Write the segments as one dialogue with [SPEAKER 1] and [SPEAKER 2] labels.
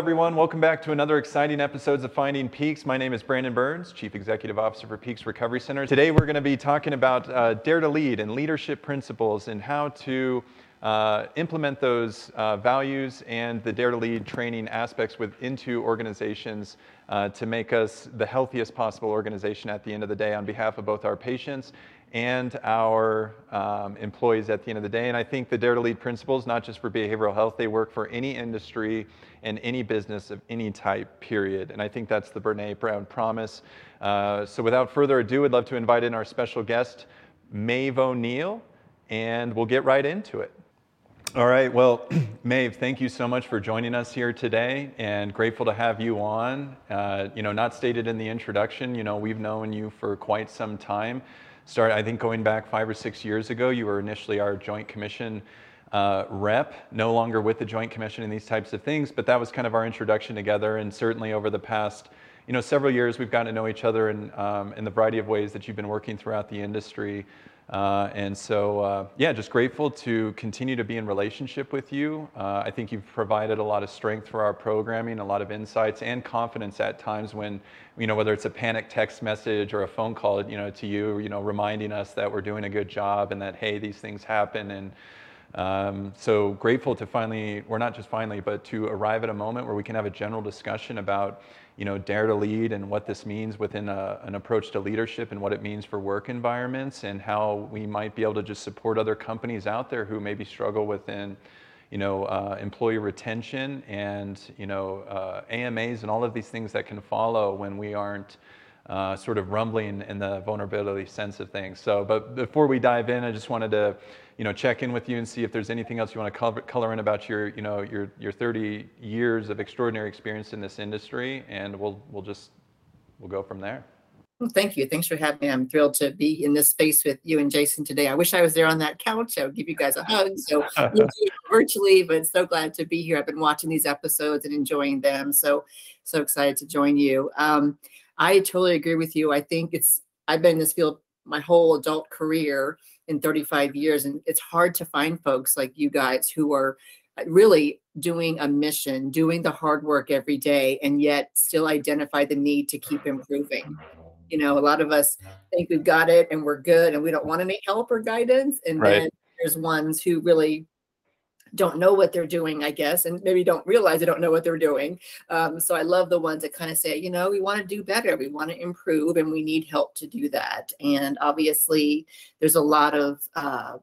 [SPEAKER 1] Everyone. Welcome back to another exciting episodes of Finding Peaks. My name is Brandon Burns, Chief Executive Officer for Peaks Recovery Center. Today, we're going to be talking about uh, Dare to Lead and leadership principles and how to uh, implement those uh, values and the Dare to Lead training aspects with, into organizations uh, to make us the healthiest possible organization at the end of the day on behalf of both our patients and our um, employees at the end of the day. And I think the Dare to Lead principles, not just for behavioral health, they work for any industry and any business of any type, period. And I think that's the Brene Brown promise. Uh, so without further ado, I'd love to invite in our special guest, Maeve O'Neill, and we'll get right into it. All right, well, Maeve, thank you so much for joining us here today and grateful to have you on. Uh, you know, not stated in the introduction, you know, we've known you for quite some time started, I think going back five or six years ago, you were initially our Joint Commission uh, rep, no longer with the Joint Commission and these types of things, but that was kind of our introduction together. And certainly over the past, you know, several years, we've gotten to know each other in, um, in the variety of ways that you've been working throughout the industry. Uh, and so, uh, yeah, just grateful to continue to be in relationship with you. Uh, I think you've provided a lot of strength for our programming, a lot of insights and confidence at times when, you know, whether it's a panic text message or a phone call, you know, to you, you know, reminding us that we're doing a good job and that, hey, these things happen. And um, so grateful to finally, or not just finally, but to arrive at a moment where we can have a general discussion about, you know, dare to lead and what this means within a, an approach to leadership and what it means for work environments and how we might be able to just support other companies out there who maybe struggle within, you know, uh, employee retention and, you know, uh, AMAs and all of these things that can follow when we aren't uh, sort of rumbling in the vulnerability sense of things. So, but before we dive in, I just wanted to, you know, check in with you and see if there's anything else you want to color, color in about your, you know, your, your 30 years of extraordinary experience in this industry, and we'll, we'll just, we'll go from there.
[SPEAKER 2] Well, thank you. Thanks for having me. I'm thrilled to be in this space with you and Jason today. I wish I was there on that couch. I would give you guys a hug. So virtually, but so glad to be here. I've been watching these episodes and enjoying them. So so excited to join you. Um, I totally agree with you. I think it's I've been in this field my whole adult career, in 35 years. And it's hard to find folks like you guys who are uh, really doing a mission, doing the hard work every day, and yet still identify the need to keep improving. You know, a lot of us think we've got it and we're good and we don't want any help or guidance. And right. then there's ones who really don't know what they're doing, I guess, and maybe don't realize they don't know what they're doing. Um, so I love the ones that kind of say, you know, we want to do better, we want to improve, and we need help to do that. And obviously, there's a lot of uh,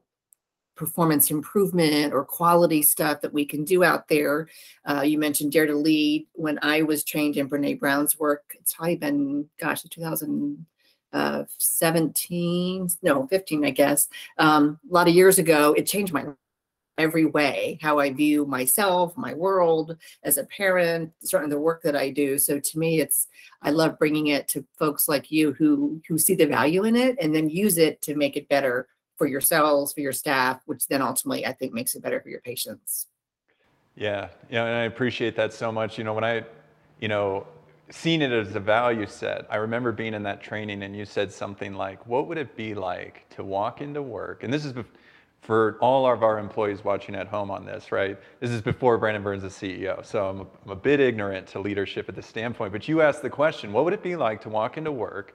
[SPEAKER 2] performance improvement or quality stuff that we can do out there. Uh, you mentioned Dare to Lead. When I was trained in Brene Brown's work, it's probably been, gosh, 2000 uh, 17, no, 15, I guess. Um, a lot of years ago, it changed my every way how I view myself, my world as a parent, certainly the work that I do. So to me, it's I love bringing it to folks like you who who see the value in it and then use it to make it better for yourselves, for your staff, which then ultimately I think makes it better for your patients.
[SPEAKER 1] Yeah, yeah, and I appreciate that so much. You know, when I, you know, seeing it as a value set, I remember being in that training and you said something like, "What would it be like to walk into work?" And this is for all of our employees watching at home on this, right? This is before Brandon Burns is CEO, so I'm a, I'm a bit ignorant to leadership at this standpoint. But you asked the question what would it be like to walk into work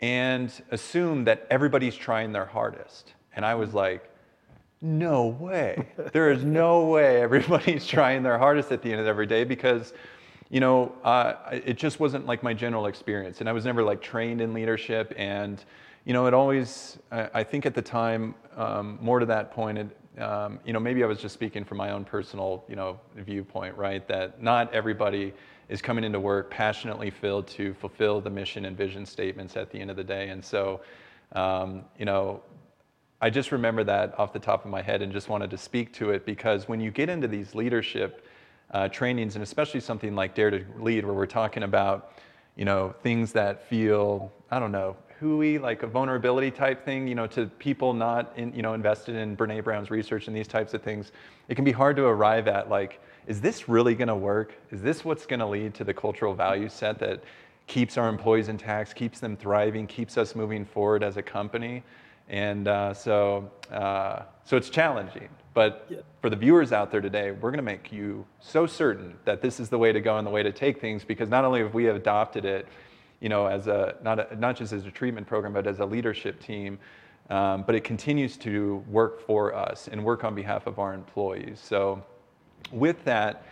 [SPEAKER 1] and assume that everybody's trying their hardest? And I was like, no way. there is no way everybody's trying their hardest at the end of every day because you know, uh, it just wasn't like my general experience. And I was never like trained in leadership. And you know, it always, I, think at the time, um, more to that point, it, um, you know, maybe I was just speaking from my own personal, you know, viewpoint, right? That not everybody is coming into work passionately filled to fulfill the mission and vision statements at the end of the day. And so, um, you know, I just remember that off the top of my head and just wanted to speak to it because when you get into these leadership uh, trainings, and especially something like Dare to Lead, where we're talking about, you know, things that feel, I don't know, hooey, like a vulnerability type thing, you know, to people not in, you know, invested in Brene Brown's research and these types of things, it can be hard to arrive at like, is this really going to work? Is this what's going to lead to the cultural value set that keeps our employees intact, keeps them thriving, keeps us moving forward as a company? And uh, so, uh, so it's challenging. But yeah. for the viewers out there today, we're going to make you so certain that this is the way to go and the way to take things because not only have we adopted it, you know, as a not, a, not just as a treatment program, but as a leadership team, um, but it continues to work for us and work on behalf of our employees. So, with that,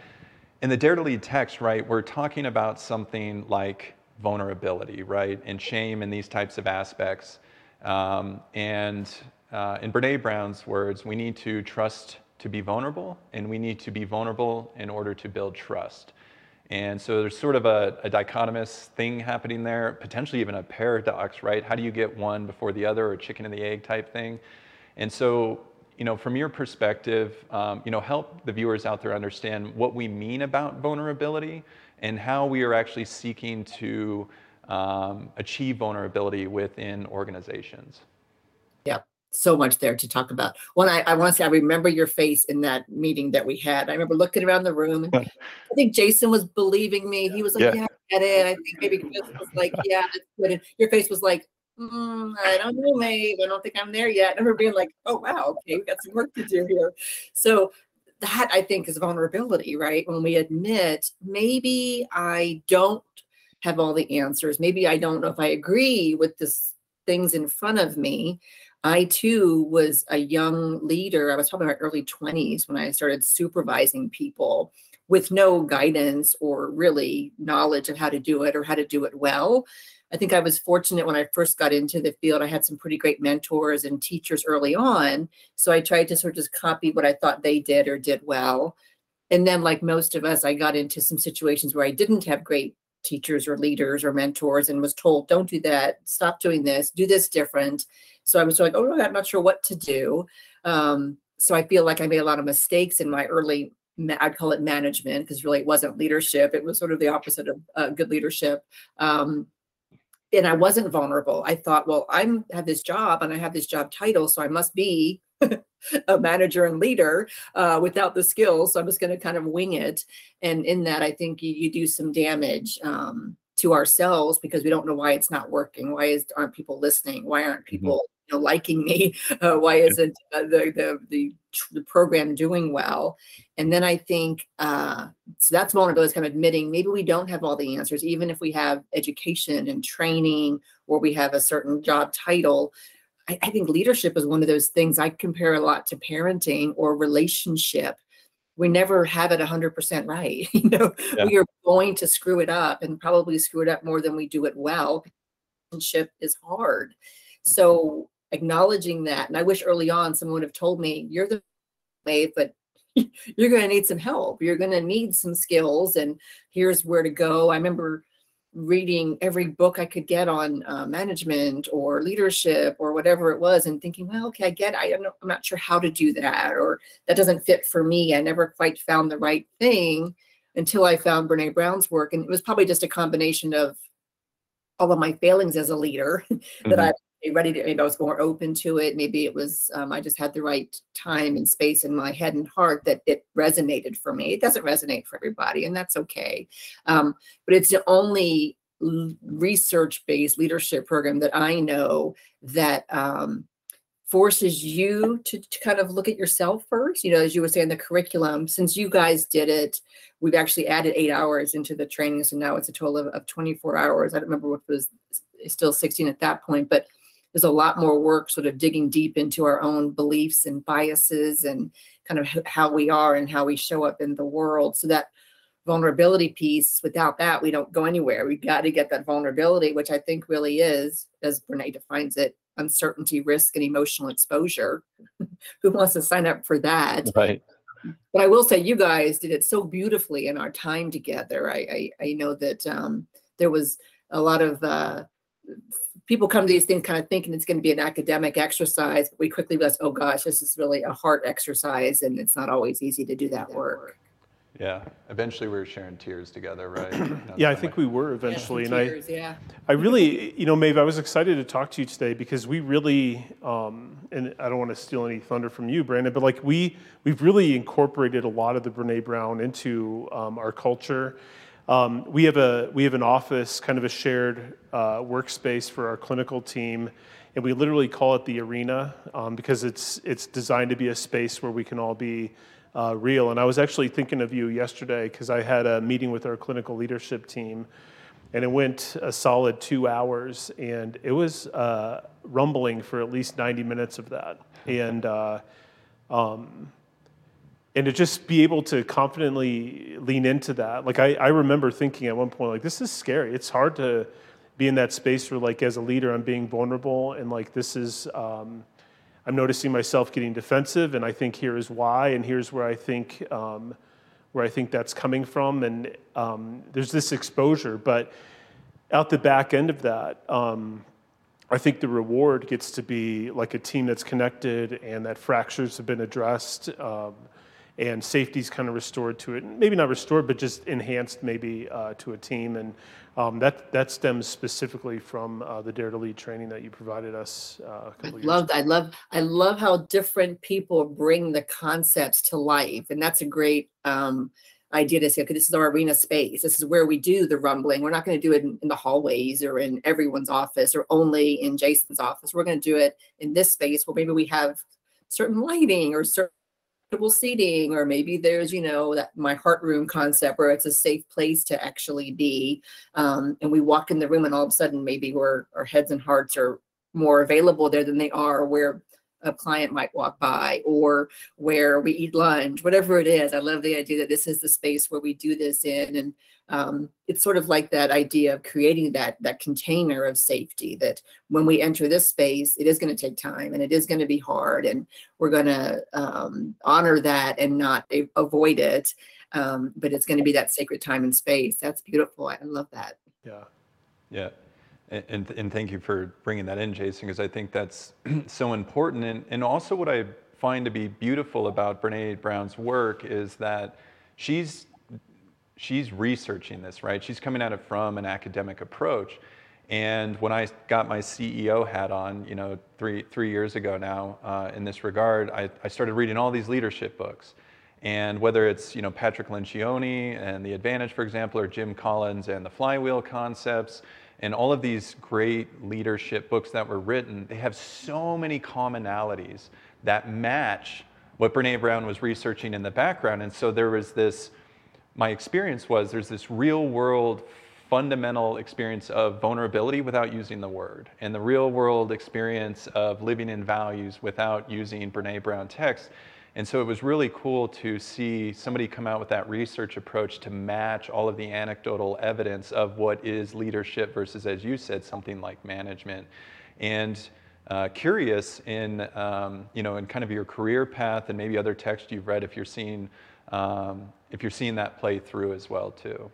[SPEAKER 1] in the Dare to Lead text, right, we're talking about something like vulnerability, right, and shame and these types of aspects. Um, and uh, in Brene Brown's words, we need to trust to be vulnerable, and we need to be vulnerable in order to build trust. And so there's sort of a, a, dichotomous thing happening there, potentially even a paradox, right? How do you get one before the other, or chicken and the egg type thing? And so, you know, from your perspective, um, you know, help the viewers out there understand what we mean about vulnerability and how we are actually seeking to um, achieve vulnerability within organizations.
[SPEAKER 2] Yeah, so much there to talk about. One, I, I want to say I remember your face in that meeting that we had. I remember looking around the room, and I think Jason was believing me. He was like, "Yeah, yeah I get it." I think maybe Chris was like, "Yeah, that's good." And your face was like, mm, "I don't know, Maeve. I don't think I'm there yet." I remember being like, "Oh wow, okay, we got some work to do here." So that I think is vulnerability, right? When we admit maybe I don't have all the answers. Maybe I don't know if I agree with this things in front of me. I too was a young leader. I was probably in my early 20s when I started supervising people with no guidance or really knowledge of how to do it or how to do it well. I think I was fortunate when I first got into the field. I had some pretty great mentors and teachers early on. So I tried to sort of just copy what I thought they did or did well. And then, like most of us, I got into some situations where I didn't have great teachers or leaders or mentors and was told, don't do that, stop doing this, do this different. So I was like, oh, no, I'm not sure what to do. Um, so I feel like I made a lot of mistakes in my early, I'd call it management, because really it wasn't leadership. It was sort of the opposite of uh, good leadership. Um, and I wasn't vulnerable. I thought, well, I'm have this job and I have this job title, so I must be a manager and leader uh, without the skills. So I'm just going to kind of wing it. And in that, I think you, you do some damage um, to ourselves because we don't know why it's not working. Why is aren't people listening? Why aren't mm-hmm. people. You know, liking me? Uh, why isn't uh, the, the, the the program doing well? And then I think uh, so that's vulnerable is kind of admitting maybe we don't have all the answers, even if we have education and training or we have a certain job title I, I think leadership is one of those things I compare a lot to parenting or relationship we never have it 100% right you know yeah. we are going to screw it up and probably screw it up more than we do it well relationship is hard so acknowledging that and i wish early on someone would have told me you're the way but you're going to need some help you're going to need some skills and here's where to go i remember reading every book I could get on uh, management or leadership or whatever it was, and thinking, well, okay, I get. It. I not, Know, I'm not sure how to do that, or that doesn't fit for me. I never quite found the right thing until I found Brene Brown's work, and it was probably just a combination of all of my failings as a leader mm-hmm. that I ready to, maybe I was more open to it. Maybe it was, um, I just had the right time and space in my head and heart that it resonated for me. It doesn't resonate for everybody, and that's okay. Um, but it's the only research based leadership program that I know that um, forces you to, to, kind of look at yourself first. You know, as you were saying, the curriculum, since you guys did it, we've actually added eight hours into the training. So now it's a total of, of 24 hours. I don't remember what was still 16 at that point, but there's a lot more work sort of digging deep into our own beliefs and biases and kind of how we are and how we show up in the world. So that vulnerability piece without that we don't go anywhere. We got to get that vulnerability which i think really is as brene defines it uncertainty risk and emotional exposure. Who wants to sign up for that?
[SPEAKER 1] Right.
[SPEAKER 2] But i will say you guys did it so beautifully in our time together. I i, I know that um, there was a lot of uh, people come to these things kind of thinking it's going to be an academic exercise, but we quickly realize, oh gosh, this is really a heart exercise, and it's not always easy to do that work.
[SPEAKER 1] Yeah, eventually we were sharing tears together, right?
[SPEAKER 3] yeah, I think we were eventually,
[SPEAKER 2] yeah, and tears,
[SPEAKER 3] I,
[SPEAKER 2] yeah.
[SPEAKER 3] I really, you know, Maeve, I was excited to talk to you today because we really, um, and I don't want to steal any thunder from you, Brandon, but like we, we've really incorporated a lot of the Brene Brown into um, our culture um, we have a we have an office, kind of a shared uh, workspace for our clinical team, and we literally call it the arena um, because it's it's designed to be a space where we can all be uh, real. And I was actually thinking of you yesterday because I had a meeting with our clinical leadership team, and it went a solid two hours, and it was uh, rumbling for at least 90 minutes of that. And uh, um, and to just be able to confidently lean into that. Like I, I remember thinking at one point, like this is scary. It's hard to be in that space where, like, as a leader, I'm being vulnerable, and like this is. Um, I'm noticing myself getting defensive, and I think here is why, and here's where I think um, where I think that's coming from, and um, there's this exposure. But out the back end of that, um, I think the reward gets to be like a team that's connected and that fractures have been addressed. Um, and safety's kind of restored to it. Maybe not restored, but just enhanced maybe uh, to a team. And um, that that stems specifically from uh, the Dare to Lead training that you provided us. Uh,
[SPEAKER 2] I love that. I love I love how different people bring the concepts to life, and that's a great. Um, idea to say, okay, this is our arena space. This is where we do the rumbling. We're not going to do it in, in, the hallways or in everyone's office or only in Jason's office. We're going to do it in this space where maybe we have certain lighting or certain seating or maybe there's you know that my heart room concept where it's a safe place to actually be um, and we walk in the room and all of a sudden maybe we're our heads and hearts are more available there than they are where a client might walk by or where we eat lunch whatever it is. I love the idea that this is the space where we do this in and um, it's sort of like that idea of creating that that container of safety that when we enter this space it is going to take time and it is going to be hard and we're going to um, honor that and not a- avoid it um, but it's going to be that sacred time and space. That's beautiful. I love that.
[SPEAKER 3] Yeah.
[SPEAKER 1] Yeah. And, and, thank you for bringing that in jason because i think that's so important. And, and also what i find to be beautiful about brene brown's work is that she's she's researching this, right? She's coming at it from an academic approach. And when I got my CEO hat on, you know, three, three years ago now, uh, in this regard, I, I started reading all these leadership books. And whether it's, you know, Patrick Lencioni and The Advantage, for example, or Jim Collins and the Flywheel Concepts, and all of these great leadership books that were written, they have so many commonalities that match what Brene Brown was researching in the background. And so there was this my experience was there's this real world fundamental experience of vulnerability without using the word, and the real world experience of living in values without using Brene Brown text. And so it was really cool to see somebody come out with that research approach to match all of the anecdotal evidence of what is leadership versus, as you said, something like management. And uh, curious in, um, you know, in kind of your career path and maybe other texts you've read, if you're seeing um, if you're seeing that play through as well too.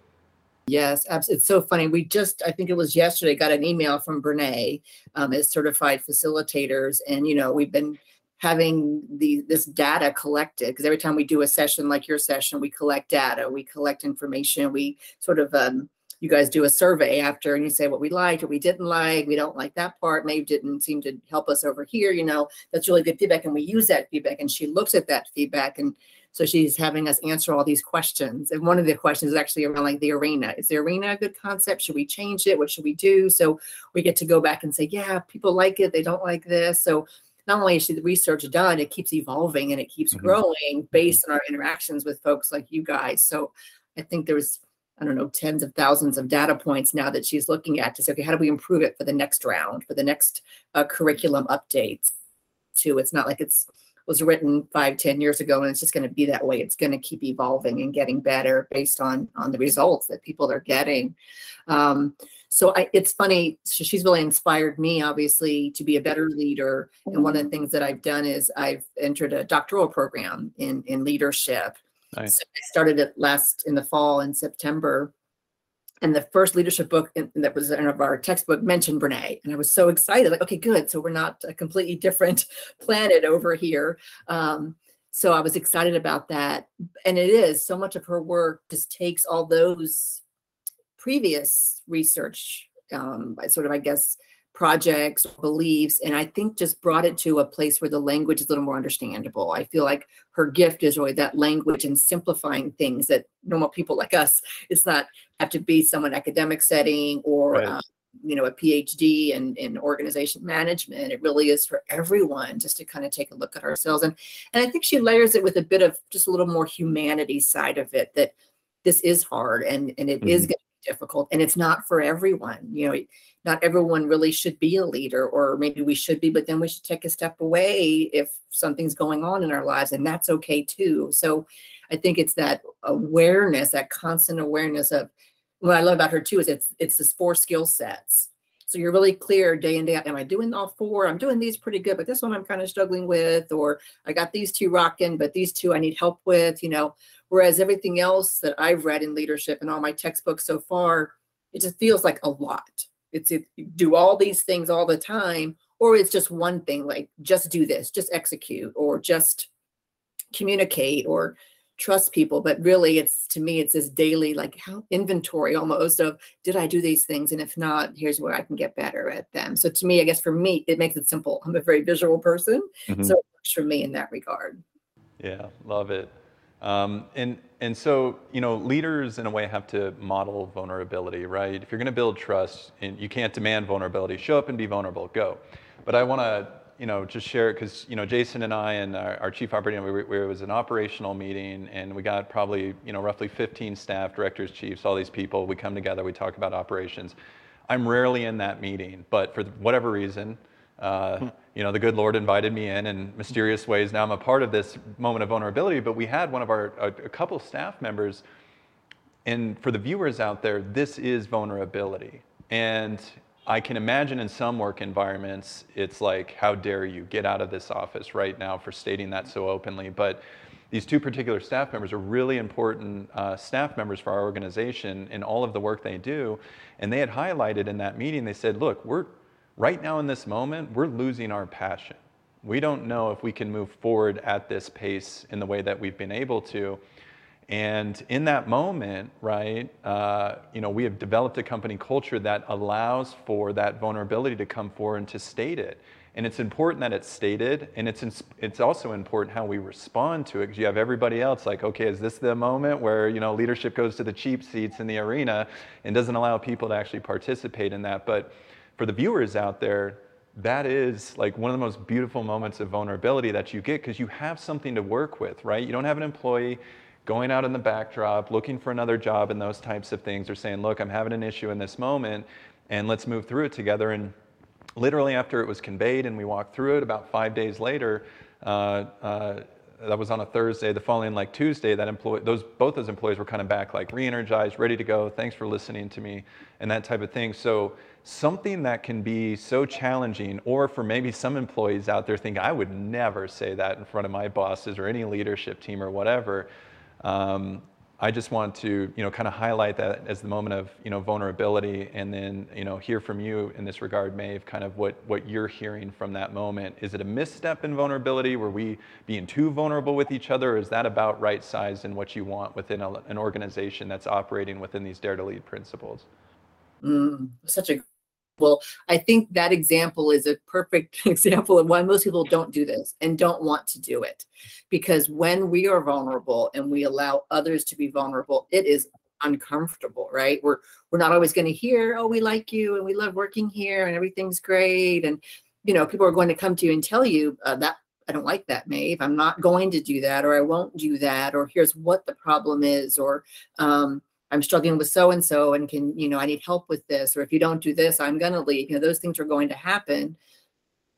[SPEAKER 2] Yes. It's so funny. We just, I think it was yesterday, got an email from Brene um, as certified facilitators, and you know we've been having the this data collected because every time we do a session like your session, we collect data, we collect information, we sort of um, you guys do a survey after and you say what we liked, what we didn't like, we don't like that part, maybe didn't seem to help us over here. You know, that's really good feedback, and we use that feedback, and she looks at that feedback and so she's having us answer all these questions. And one of the questions is actually around like the arena. Is the arena a good concept? Should we change it? What should we do? So we get to go back and say, yeah, people like it. They don't like this. So not only is the research done, it keeps evolving and it keeps mm-hmm. growing based on our interactions with folks like you guys. So I think there's I don't know, tens of thousands of data points now that she's looking at to say, okay, how do we improve it for the next round, for the next uh, curriculum updates? Too, it's not like it's was written five, ten years ago, and it's just going to be that way. It's going to keep evolving and getting better based on on the results that people are getting. Um, so I, it's funny. She's really inspired me, obviously, to be a better leader. And one of the things that I've done is I've entered a doctoral program in in leadership. Nice. So I started it last in the fall in September and the first leadership book in, that was in of our textbook mentioned Brene, and I was so excited. Like, okay, good. So we're not a completely different planet over here. Um, so I was excited about that, and it is so much of her work just takes all those previous research, um, sort of, I guess, projects, beliefs, and I think just brought it to a place where the language is a little more understandable. I feel like her gift is really that language and simplifying things that normal people like us, it's not have to be someone academic setting or right. um, you know a phd in, in organization management it really is for everyone just to kind of take a look at ourselves and and i think she layers it with a bit of just a little more humanity side of it that this is hard and and it mm-hmm. is going difficult and it's not for everyone you know not everyone really should be a leader or maybe we should be but then we should take a step away if something's going on in our lives and that's okay too so i think it's that awareness that constant awareness of what I love about her too is it's it's this four skill sets. So you're really clear day in day out. Am I doing all four? I'm doing these pretty good, but this one I'm kind of struggling with, or I got these two rocking, but these two I need help with. You know, whereas everything else that I've read in leadership and all my textbooks so far, it just feels like a lot. It's it, do all these things all the time, or it's just one thing, like just do this, just execute, or just communicate, or trust people but really it's to me it's this daily like how inventory almost of did i do these things? And if not here's where i can get better at them. So to me i guess for me it makes it simple. I'm a very visual person mm-hmm. so it works for me in that regard.
[SPEAKER 1] Yeah love it. Um, and and so you know leaders in a way have to model vulnerability right? If you're going to build trust and you can't demand vulnerability show up and be vulnerable go. But i want to you know, just share it because, you know, Jason and I and our, our chief operating, we, we, it was an operational meeting and we got probably, you know, roughly 15 staff, directors, chiefs, all these people. We come together, we talk about operations. I'm rarely in that meeting, but for whatever reason, uh, hmm. you know, the good Lord invited me in in mysterious ways. Now I'm a part of this moment of vulnerability, but we had one of our, a, a couple staff members, and for the viewers out there, this is vulnerability. And I can imagine in some work environments, it's like, how dare you get out of this office right now for stating that so openly. But these two particular staff members are really important uh, staff members for our organization in all of the work they do. And they had highlighted in that meeting, they said, look, we're right now in this moment, we're losing our passion. We don't know if we can move forward at this pace in the way that we've been able to. And in that moment, right, uh, you know, we have developed a company culture that allows for that vulnerability to come forward and to state it. And it's important that it's stated, and it's it's also important how we respond to it because you have everybody else like, okay, is this the moment where you know leadership goes to the cheap seats in the arena and doesn't allow people to actually participate in that? But for the viewers out there, that is like one of the most beautiful moments of vulnerability that you get because you have something to work with, right? You don't have an employee going out in the backdrop, looking for another job and those types of things, or saying, look, I'm having an issue in this moment and let's move through it together. And literally after it was conveyed and we walked through it, about five days later, uh, uh, that was on a Thursday. The following like Tuesday, that employee, those both those employees were kind of back, like re-energized, ready to go. Thanks for listening to me, and that type of thing. So something that can be so challenging, or for maybe some employees out there thinking, I would never say that in front of my bosses or any leadership team or whatever. Um, I just want to, you know, kind of highlight that as the moment of, you know, vulnerability, and then, you know, hear from you in this regard, Maeve, kind of what what you're hearing from that moment. Is it a misstep in vulnerability? Were we being too vulnerable with each other? Or is that about right size and what you want within a, an organization that's operating within these Dare to Lead principles?
[SPEAKER 2] Mm, such a well, I think that example is a perfect example of why most people don't do this and don't want to do it. Because when we are vulnerable and we allow others to be vulnerable, it is uncomfortable, right? We're we're not always going to hear, "Oh, we like you and we love working here and everything's great." And you know, people are going to come to you and tell you uh, that I don't like that, Maeve. I'm not going to do that, or I won't do that, or here's what the problem is, or um, I'm struggling with so and so and can, you know, I need help with this, or if you don't do this, I'm going to leave. You know, those things are going to happen.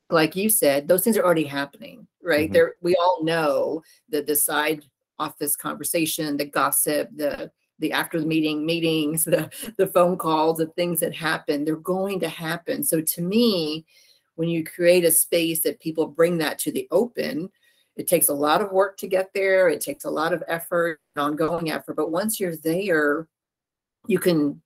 [SPEAKER 2] Like you said, those things are already happening, right? Mm-hmm. There, we all know that the side office conversation, the gossip, the the after the meeting meetings, the the phone calls, the things that happen, they're going to happen. So to me, when you create a space that people bring that to the open, it takes a lot of work to get there. It takes a lot of effort, ongoing effort. But once you're there, you can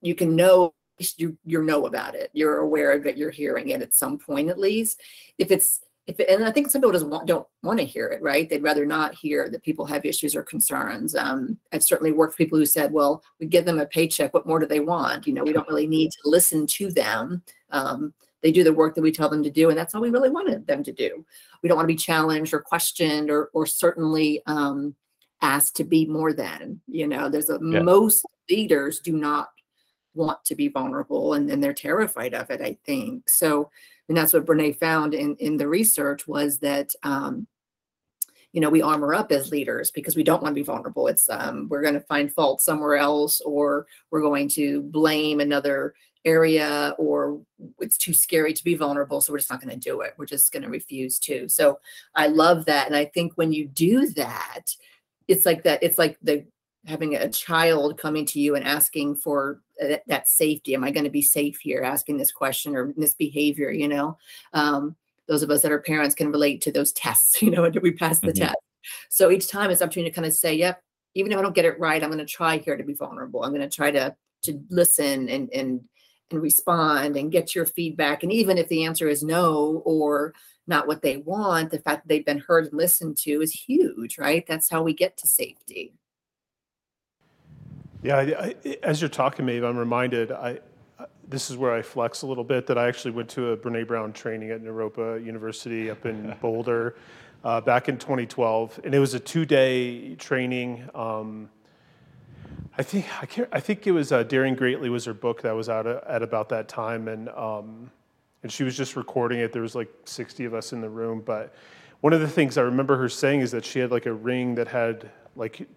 [SPEAKER 2] you can know you you know about it. You're aware of it. You're hearing it at some point at least. If it's if it, and I think some people just want, don't want to hear it, right? They'd rather not hear that people have issues or concerns. Um, I've certainly worked with people who said, "Well, we give them a paycheck. What more do they want? You know, we don't really need to listen to them. Um, they do the work that we tell them to do, and that's all we really wanted them to do we don't want to be challenged or questioned or or certainly um, asked to be more than. You know, there's a yeah. most leaders do not want to be vulnerable and, and they're terrified of it, I think. So, and that's what Brene found in, in the research was that, um, you know, we armor up as leaders because we don't want to be vulnerable. It's um, we're going to find fault somewhere else, or we're going to blame another area, or it's too scary to be vulnerable, so we're just not going to do it. We're just going to refuse to. So I love that, and I think when you do that, it's like that. It's like the having a child coming to you and asking for that, that safety am i going to be safe here asking this question or this behavior you know um, those of us that are parents can relate to those tests you know did we pass the mm-hmm. test so each time it's up to you to kind of say yep even if i don't get it right i'm going to try here to be vulnerable i'm going to try to to listen and and and respond and get your feedback and even if the answer is no or not what they want the fact that they've been heard and listened to is huge right that's how we get to safety
[SPEAKER 3] yeah, I, I, as you're talking, Maeve, I'm reminded. I, this is where I flex a little bit. That I actually went to a Brene Brown training at Naropa University up in Boulder uh, back in 2012, and it was a two-day training. Um, I think I, can't, I think it was uh, Daring Greatly was her book that was out at about that time, and um, and she was just recording it. There was like 60 of us in the room, but one of the things I remember her saying is that she had like a ring that had like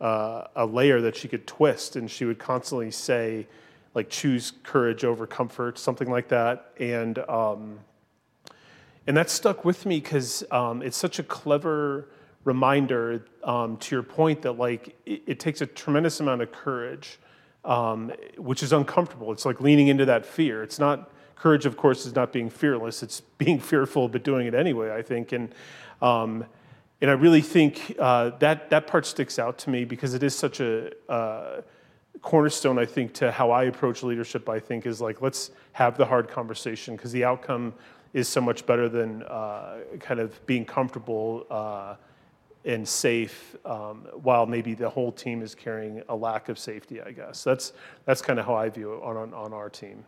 [SPEAKER 3] uh, a layer that she could twist, and she would constantly say, like, choose courage over comfort, something like that. And um, and that stuck with me because um, it's such a clever reminder um, to your point that like it, it, takes a tremendous amount of courage, um, which is uncomfortable. It's like leaning into that fear. It's not courage, of course, is not being fearless. It's being fearful but doing it anyway. I think and um, and I really think uh, that that part sticks out to me because it is such a uh, cornerstone. I think to how I approach leadership. I think is like let's have the hard conversation because the outcome is so much better than uh, kind of being comfortable uh, and safe um, while maybe the whole team is carrying a lack of safety. I guess that's that's kind of how I view it on on, on our team.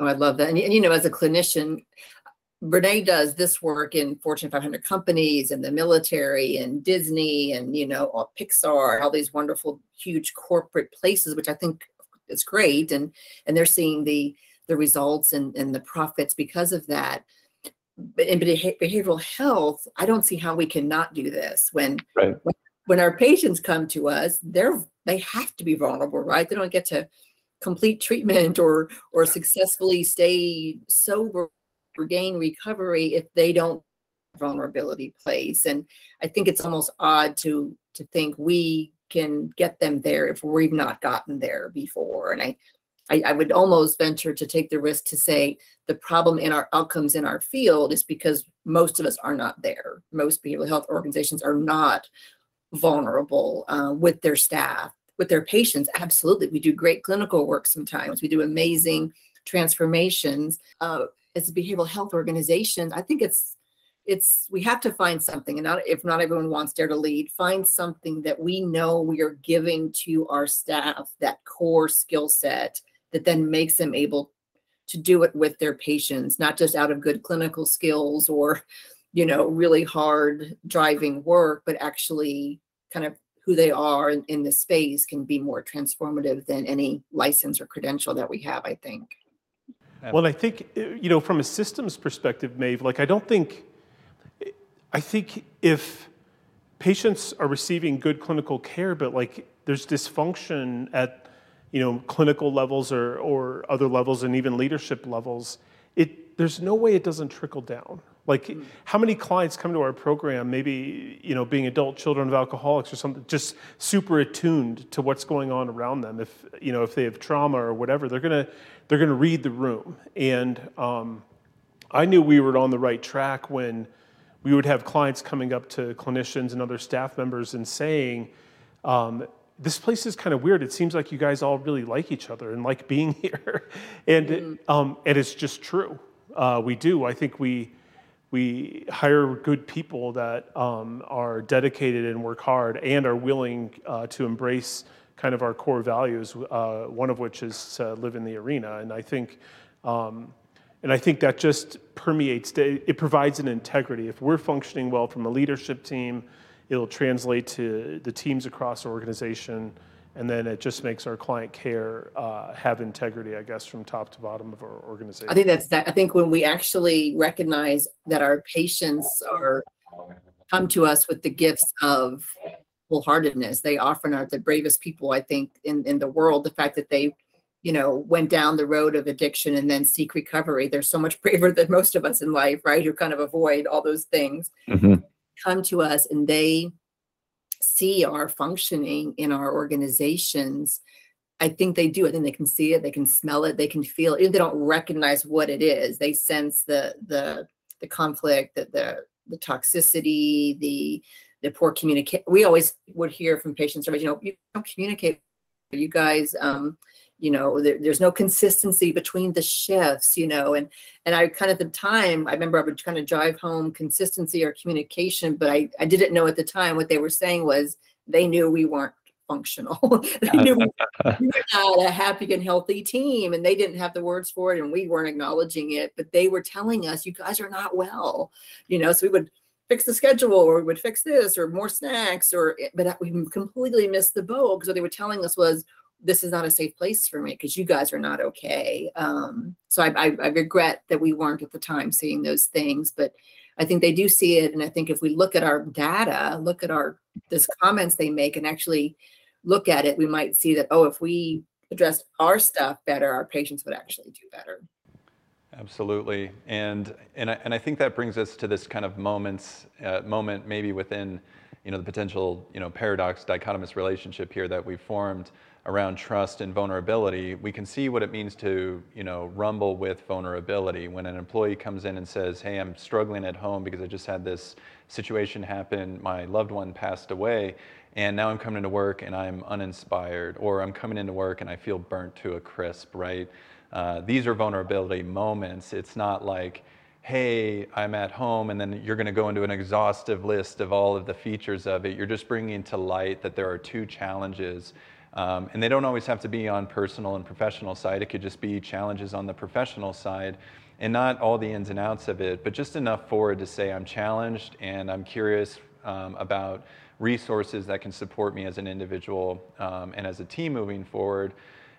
[SPEAKER 2] Oh, I love that. And, and, you know, as a clinician, Brene does this work in Fortune 500 companies and the military and Disney and you know all Pixar, all these wonderful huge corporate places, which I think is great, and and they're seeing the the results and and the profits because of that. But in behavioral health, I don't see how we cannot do this when right. when, when our patients come to us, they're they have to be vulnerable, right? They don't get to complete treatment or or successfully stay sober regain recovery if they don't vulnerability place and i think it's almost odd to to think we can get them there if we've not gotten there before and i I, I would almost venture to take the risk to say the problem in our outcomes in our field is because most of us are not there. Most behavioral health organizations are not vulnerable uh, with their staff, with their patients. Absolutely. We do great clinical work sometimes, we do amazing transformations. Uh, as a behavioral health organization, I think it's it's we have to find something and not if not everyone wants dare to lead find something that we know we are giving to our staff that core skill set that then makes them able to do it with their patients not just out of good clinical skills or you know really hard driving work but actually kind of who they are in, in the space can be more transformative than any license or credential that we have i think.
[SPEAKER 3] Well, I think, uh, you know, from a systems perspective, Maeve, like I don't think, I think if patients are receiving good clinical care, but like there's dysfunction at, you know, clinical levels or, or other levels and even leadership levels, it, there's no way it doesn't trickle down. Like, mm. how many clients come to our program, maybe, you know, being adult children of alcoholics or something, just super attuned to what's going on around them. If, you know, if they have trauma or whatever, they're going to, they're going to read the room. And um, I knew we were on the right track when we would have clients coming up to clinicians and other staff members and saying, um, this place is kind of weird. It seems like you guys all really like each other and like being here. and, mm-hmm. um, and it's just true. Uh, we do. I think we, we hire good people that um, are dedicated and work hard and are willing uh, to embrace kind of our core values, uh, one of which is to live in the arena. And I think, um, and I think that just permeates, it provides an integrity. If we're functioning well from a leadership team, it'll translate to the teams across the organization and then it just makes our client care uh, have integrity, I guess, from top to bottom of our organization.
[SPEAKER 2] I think that's that. I think when we actually recognize that our patients are come to us with the gifts of wholeheartedness, they often are the bravest people I think in in the world. The fact that they, you know, went down the road of addiction and then seek recovery. They're so much braver than most of us in life, right? Who kind of avoid all those things.
[SPEAKER 1] Mm-hmm.
[SPEAKER 2] Come to us and they see our functioning in our organizations, I think they do. I think they can see it, they can smell it, they can feel it. Even they don't recognize what it is, they sense the the the conflict, the the, the toxicity, the the poor communicate. We always would hear from patients, you know, you don't communicate. You guys, um, you know there, there's no consistency between the shifts you know and and i kind of the time i remember i would kind of drive home consistency or communication but i i didn't know at the time what they were saying was they knew we weren't functional. They knew we were not a happy and healthy team and they didn't have the words for it and we weren't acknowledging it but they were telling us you guys are not well you know so we would fix the schedule or we would fix this or more snacks or but we completely missed the boat because what they were telling us was this is not a safe place for me because you guys are not okay. Um, so I, I, I, regret that we weren't at the time seeing those things, but I think they do see it. And I think if we look at our data, look at our this comments they make, and actually look at it, we might see that oh, if we addressed our stuff better, our patients would actually do better.
[SPEAKER 1] Absolutely, and and I, and I think that brings us to this kind of moments uh, moment maybe within you know the potential you know paradox dichotomous relationship here that we've formed around trust and vulnerability, we can see what it means to, you know, rumble with vulnerability. When an employee comes in and says, "Hey, I'm struggling at home because I just had this situation happen. My loved one passed away, and now I'm coming into work and I'm uninspired, or I'm coming into work and I feel burnt to a crisp." Right? Uh, these are vulnerability moments. It's not like hey, I'm at home, and then you're going to go into an exhaustive list of all of the features of it. You're just bringing to light that there are two challenges um, and they don't always have to be on personal and professional side. It could just be challenges on the professional side and not all the ins and outs of it, but just enough forward to say I'm challenged and I'm curious um, about resources that can support me as an individual um, and as a team moving forward.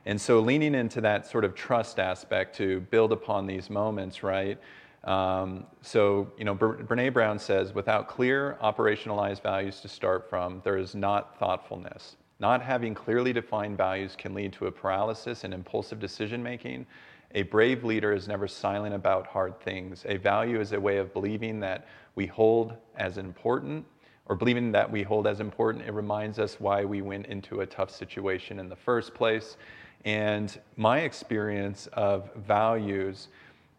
[SPEAKER 1] And so leaning into that sort of trust aspect to build upon these moments, right? Um, so, you know, Brene Brown says, without clear operationalized values to start from, there is not thoughtfulness. Not having clearly defined values can lead to a paralysis and impulsive decision making. A brave leader is never silent about hard things. A value is a way of believing that we hold as important, or believing that we hold as important. It reminds us why we went into a tough situation in the first place. And my experience of values,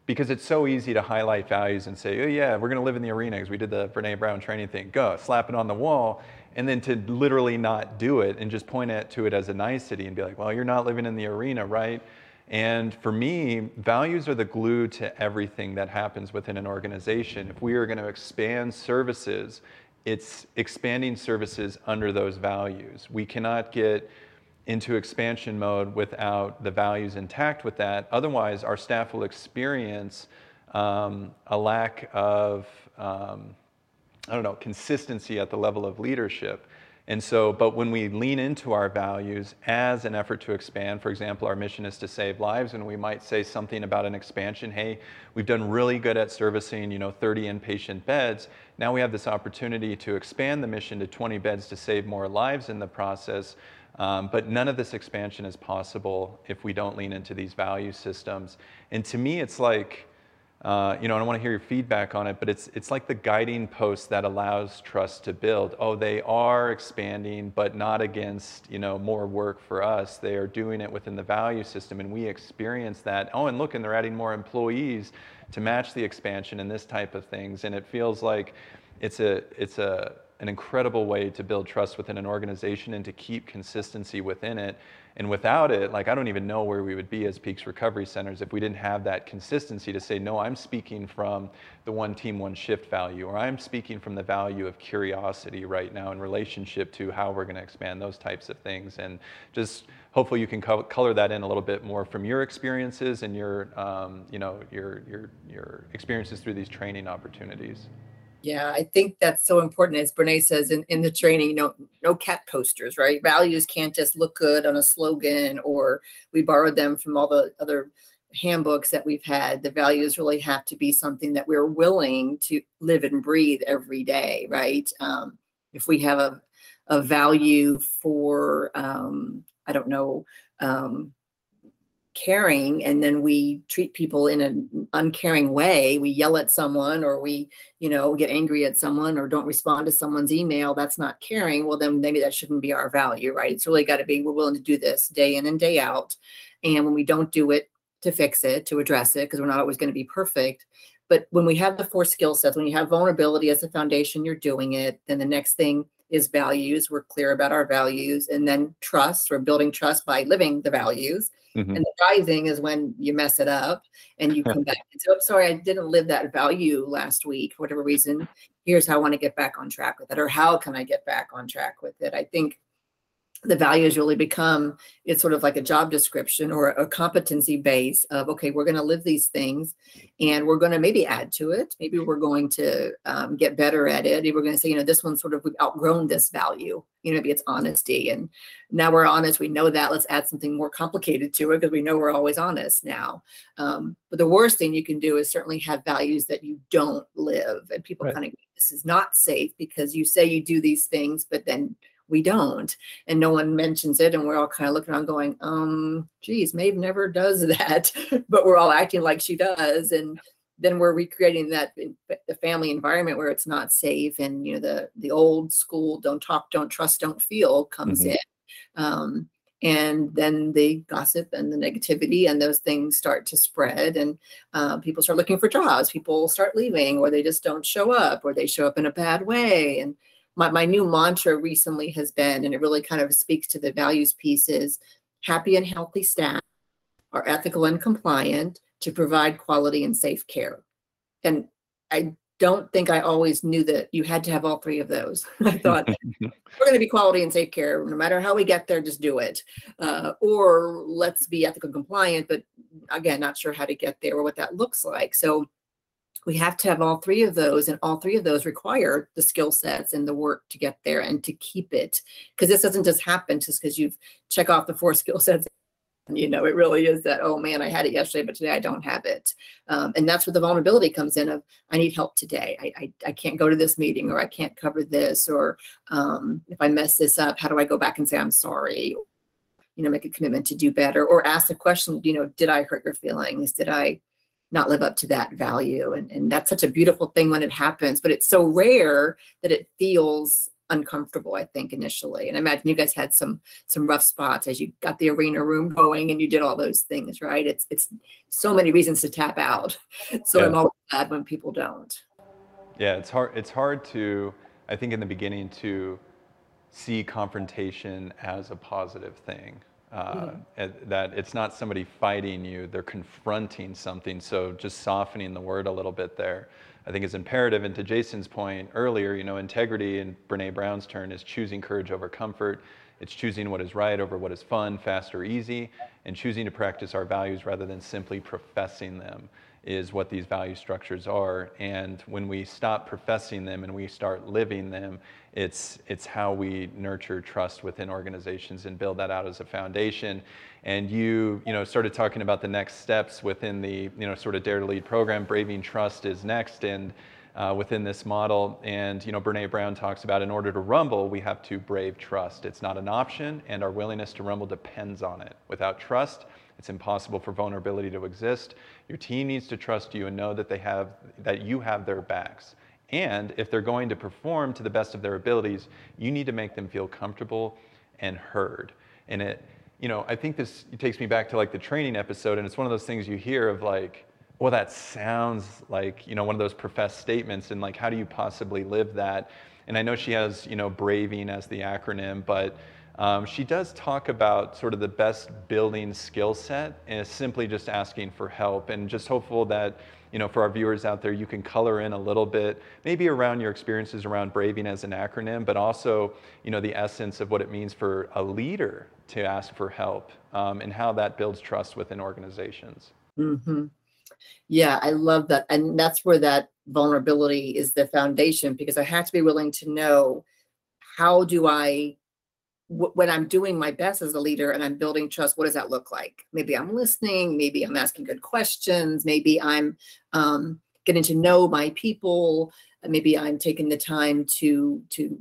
[SPEAKER 1] because it's so easy to highlight values and say, oh, yeah, we're going to live in the arena because we did the Brene Brown training thing. Go, slap it on the wall and then to literally not do it and just point at, to it as a nicety and be like, well, you're not living in the arena, right? And for me, values are the glue to everything that happens within an organization. If we are going to expand services, it's expanding services under those values. We cannot get into expansion mode without the values intact with that. Otherwise, our staff will experience um, a lack of um, I don't know, consistency at the level of leadership. And so, but when we lean into our values as an effort to expand, for example, our mission is to save lives, and we might say something about an expansion. Hey, we've done really good at servicing, you know, 30 inpatient beds. Now we have this opportunity to expand the mission to 20 beds to save more lives in the process. Um, but none of this expansion is possible if we don't lean into these value systems. And to me, it's like, uh, you know, and I want to hear your feedback on it, but it's, it's like the guiding post that allows trust to build. Oh, they are expanding, but not against, you know, more work for us. They are doing it within the value system, and we experience that. Oh, and look, and they're adding more employees to match the expansion and this type of things. And it feels like it's a, it's a, an incredible way to build trust within an organization and to keep consistency within it. And without it, like I don't even know where we would be as Peaks Recovery Centers if we didn't have that consistency to say, no, I'm speaking from the one team, one shift value, or I'm speaking from the value of curiosity right now in relationship to how we're going to expand those types of things. And just hopefully you can co- color that in a little bit more from your experiences and your, um, you know, your, your, your experiences through these training opportunities.
[SPEAKER 2] Yeah, I think that's so important. As Brene says in, in the training, no, no cat posters, right? Values can't just look good on a slogan or we borrowed them from all the other handbooks that we've had. The values really have to be something that we're willing to live and breathe every day, right? Um, if we have a, a value for, um, I don't know, um, caring and then we treat people in an uncaring way. We yell at someone or we you know get angry at someone or don't respond to someone's email. That's not caring. Well then maybe that shouldn't be our value right? It's really got to be we're willing to do this day in and day out. And when we don't do it to fix it to address it because we're not always going to be perfect. But when we have the four skill sets when you have vulnerability as a foundation you're doing it then the next thing is values we're clear about our values and then trust we're building trust by living the values Mm-hmm. And the rising is when you mess it up and you come back and say, oh, sorry, I didn't live that value last week for whatever reason. Here's how I want to get back on track with it, or how can I get back on track with it? I think the values really become it's sort of like a job description or a competency base of okay we're going to live these things and we're going to maybe add to it. Maybe we're going to um, get better at it. Maybe we're going to say you know this one sort of we've outgrown this value you know maybe it's honesty and now we're honest. We know that. Let's add something more complicated to it because we know we're always honest now. Um, but the worst thing you can do is certainly have values that you don't live and people right. kind of this is not safe because you say you do these things but then we don't. And no one mentions it and we're all kind of looking around going um geez maeve never does that. But we're all acting like she does and then we're recreating that the family environment where it's not safe and you know the the old school don't talk don't trust don't feel comes mm-hmm. in. Um, and then the gossip and the negativity and those things start to spread and uh, people start looking for jobs people start leaving or they just don't show up or they show up in a bad way and my, my new mantra recently has been, and it really kind of speaks to the values piece is happy and healthy staff are ethical and compliant to provide quality and safe care. And I don't think I always knew that you had to have all three of those. I thought we're going to be quality and safe care, no matter how we get there, just do it. Uh, or let's be ethical and compliant, but again, not sure how to get there or what that looks like. So we have to have all three of those and all three of those require the skill sets and the work to get there and to keep it because this doesn't just happen just because you've check off the four skill sets. You know it really is that oh man i had it yesterday but today i don't have it. Um, and that's where the vulnerability comes in of i need help today. I, I, I can't go to this meeting or i can't cover this or um, if i mess this up how do i go back and say i'm sorry? You know make a commitment to do better or ask the question you know did i hurt your feelings? Did i not live up to that value. And, and that's such a beautiful thing when it happens, but it's so rare that it feels uncomfortable, I think, initially. And I imagine you guys had some some rough spots as you got the arena room going and you did all those things, right? It's it's so many reasons to tap out. So yeah. I'm always glad when people don't.
[SPEAKER 1] Yeah, it's hard it's hard to, I think in the beginning to see confrontation as a positive thing uh, that it's not somebody fighting you, they're confronting something. So just softening the word a little bit there, I think is imperative. And to Jason's point earlier, you know, integrity in Brene Brown's turn is choosing courage over comfort. It's choosing what is right over what is fun, fast, or easy, and choosing to practice our values rather than simply professing them is what these value structures are. And when we stop professing them and we start living them, it's, it's how we nurture trust within organizations and build that out as a foundation. And you, you know, started talking about the next steps within the, you know, sort of Dare to Lead program. Braving Trust is next. And uh, within this model. And you know, Brene Brown talks about in order to rumble, we have to brave trust. It's not an option, and our willingness to rumble depends on it. Without trust, it's impossible for vulnerability to exist. Your team needs to trust you and know that they have that you have their backs. And if they're going to perform to the best of their abilities, you need to make them feel comfortable and heard. And it, you know, I think this takes me back to like the training episode, and it's one of those things you hear of like, well, that sounds like, you know, one of those professed statements, and like, how do you possibly live that? And I know she has, you know, braving as the acronym, but um, she does talk about sort of the best building skill set and simply just asking for help and just hopeful that you know for our viewers out there you can color in a little bit maybe around your experiences around braving as an acronym but also you know the essence of what it means for a leader to ask for help um, and how that builds trust within organizations
[SPEAKER 2] mm-hmm. Yeah, I love that. And that's where that vulnerability is the foundation because I have to be willing to know how do I when I'm doing my best as a leader and I'm building trust, what does that look like? Maybe I'm listening, maybe I'm asking good questions, maybe I'm um, getting to know my people, maybe I'm taking the time to to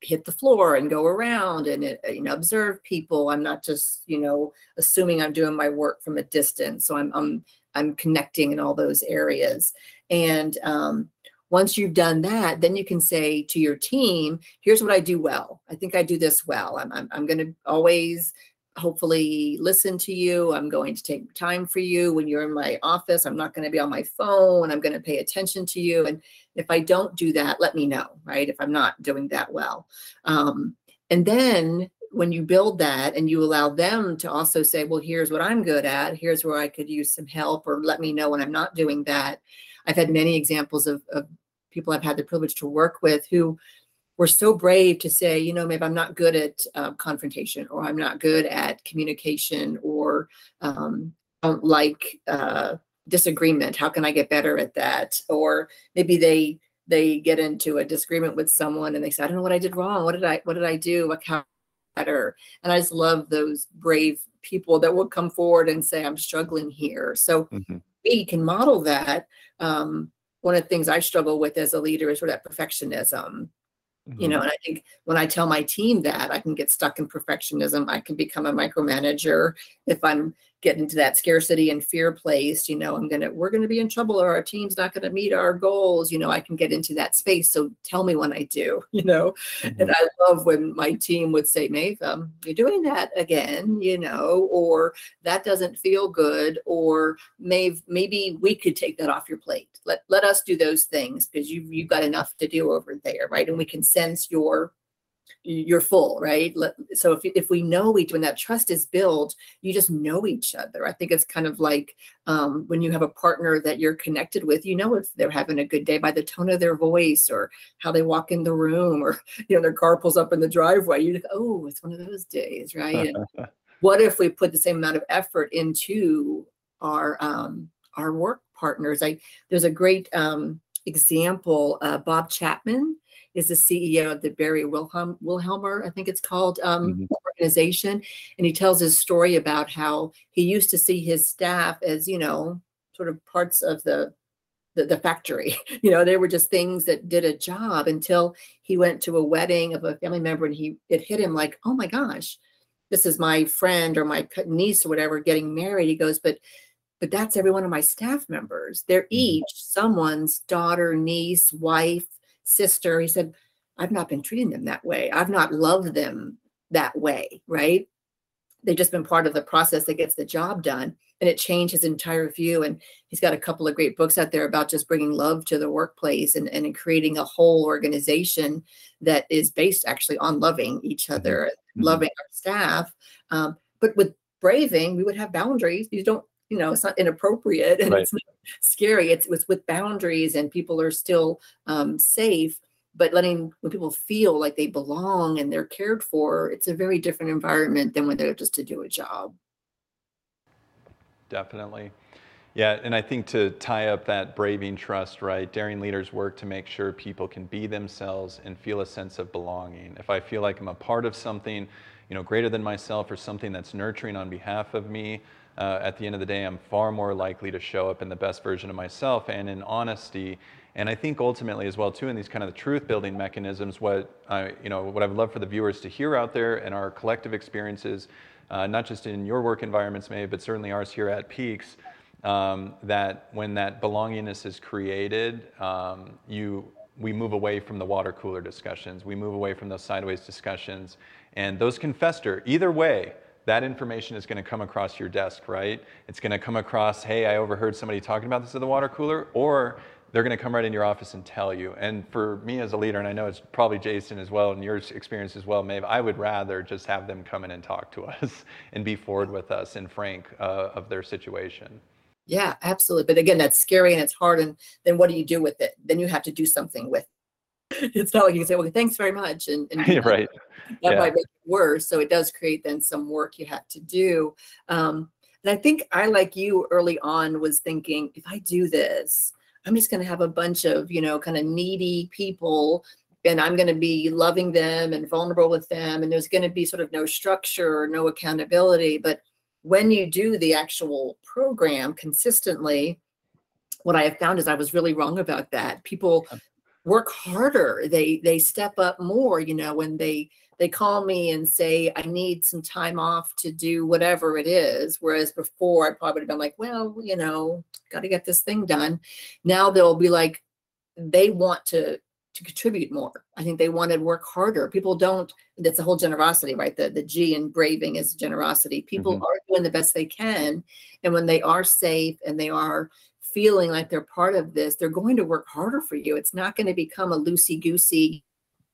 [SPEAKER 2] hit the floor and go around and uh, you know observe people. I'm not just you know assuming I'm doing my work from a distance. So I'm I'm I'm connecting in all those areas. And um, once you've done that, then you can say to your team, here's what I do well. I think I do this well. I'm, I'm, I'm going to always hopefully listen to you. I'm going to take time for you when you're in my office. I'm not going to be on my phone. I'm going to pay attention to you. And if I don't do that, let me know, right? If I'm not doing that well. Um, and then when you build that and you allow them to also say, well, here's what I'm good at, here's where I could use some help, or let me know when I'm not doing that. I've had many examples of, of people I've had the privilege to work with who were so brave to say, you know, maybe I'm not good at uh, confrontation, or I'm not good at communication, or um, don't like uh, disagreement. How can I get better at that? Or maybe they they get into a disagreement with someone and they say, I don't know what I did wrong. What did I what did I do? What how better. And I just love those brave people that will come forward and say, I'm struggling here. So mm-hmm. We can model that. Um, one of the things I struggle with as a leader is sort of that perfectionism. Mm-hmm. You know, and I think when I tell my team that I can get stuck in perfectionism, I can become a micromanager if I'm get into that scarcity and fear place you know i'm gonna we're gonna be in trouble or our team's not gonna meet our goals you know i can get into that space. So tell me when i do you know? Mm-hmm. and i love when my team would say Maeve, um, you're doing that again you know or that doesn't feel good or Maeve, maybe we could take that off your plate. Let let us do those things because you you've got enough to do over there right? And we can sense your you're full, right? So if, if we know each, when that trust is built, you just know each other. I think it's kind of like um, when you have a partner that you're connected with, you know if they're having a good day by the tone of their voice or how they walk in the room or, you know, their car pulls up in the driveway. You go, oh, it's one of those days, right? And what if we put the same amount of effort into our um, our work partners? I there's a great um, example, uh, Bob Chapman is the CEO of the Barry Wilhelm, Wilhelmer, I think it's called, um, mm-hmm. organization. And he tells his story about how he used to see his staff as, you know, sort of parts of the the, the factory. You know, they were just things that did a job until he went to a wedding of a family member and he it hit him like, oh my gosh, this is my friend or my niece or whatever getting married. He goes, but but that's every one of my staff members. They're mm-hmm. each someone's daughter, niece, wife, sister. He said, I've not been treating them that way. I've not loved them that way, right? They've just been part of the process that gets the job done. And it changed his entire view. And he's got a couple of great books out there about just bringing love to the workplace and, and creating a whole organization that is based actually on loving each mm-hmm. other, mm-hmm. loving our staff. Um, but with braving, we would have boundaries. You don't you know it's not inappropriate and right. it's not scary. It's, it's with boundaries and people are still um, safe but letting when people feel like they belong and they're cared for it's a very different environment than when they're just to do a job.
[SPEAKER 1] Definitely. Yeah and i think to tie up that braving trust right daring leaders work to make sure people can be themselves and feel a sense of belonging. If i feel like i'm a part of something you know greater than myself or something that's nurturing on behalf of me uh, at the end of the day, I'm far more likely to show up in the best version of myself and in honesty. And I think ultimately as well too in these kind of the truth building mechanisms, what I, you know, what I would love for the viewers to hear out there and our collective experiences, uh, not just in your work environments, maybe, but certainly ours here at Peaks, um, that when that belongingness is created, um, you we move away from the water cooler discussions. We move away from those sideways discussions, and those can fester either way that information is going to come across your desk, right? It's going to come across, hey, I overheard somebody talking about this at the water cooler, or they're going to come right in your office and tell you. And for me as a leader, and I know it's probably Jason as well, and your experience as well, Maeve, I would rather just have them come in and talk to us and be forward with us and frank uh, of their situation.
[SPEAKER 2] Yeah, absolutely. But again, that's scary and it's hard. And then what do you do with it? Then you have to do something with it's not like you can say, well, thanks very much. And, and
[SPEAKER 1] right.
[SPEAKER 2] That yeah. might make it worse. So it does create then some work you have to do. Um, And I think I, like you early on, was thinking, if I do this, I'm just going to have a bunch of, you know, kind of needy people and I'm going to be loving them and vulnerable with them. And there's going to be sort of no structure, no accountability. But when you do the actual program consistently, what I have found is I was really wrong about that. People work harder. They they step up more, you know, when they they call me and say I need some time off to do whatever it is. Whereas before I probably would have been like, well, you know, got to get this thing done. Now they'll be like, they want to to contribute more. I think they want to work harder. People don't, that's a whole generosity, right? The the G in braving is generosity. People mm-hmm. are doing the best they can. And when they are safe and they are feeling like they're part of this, they're going to work harder for you. It's not going to become a loosey goosey,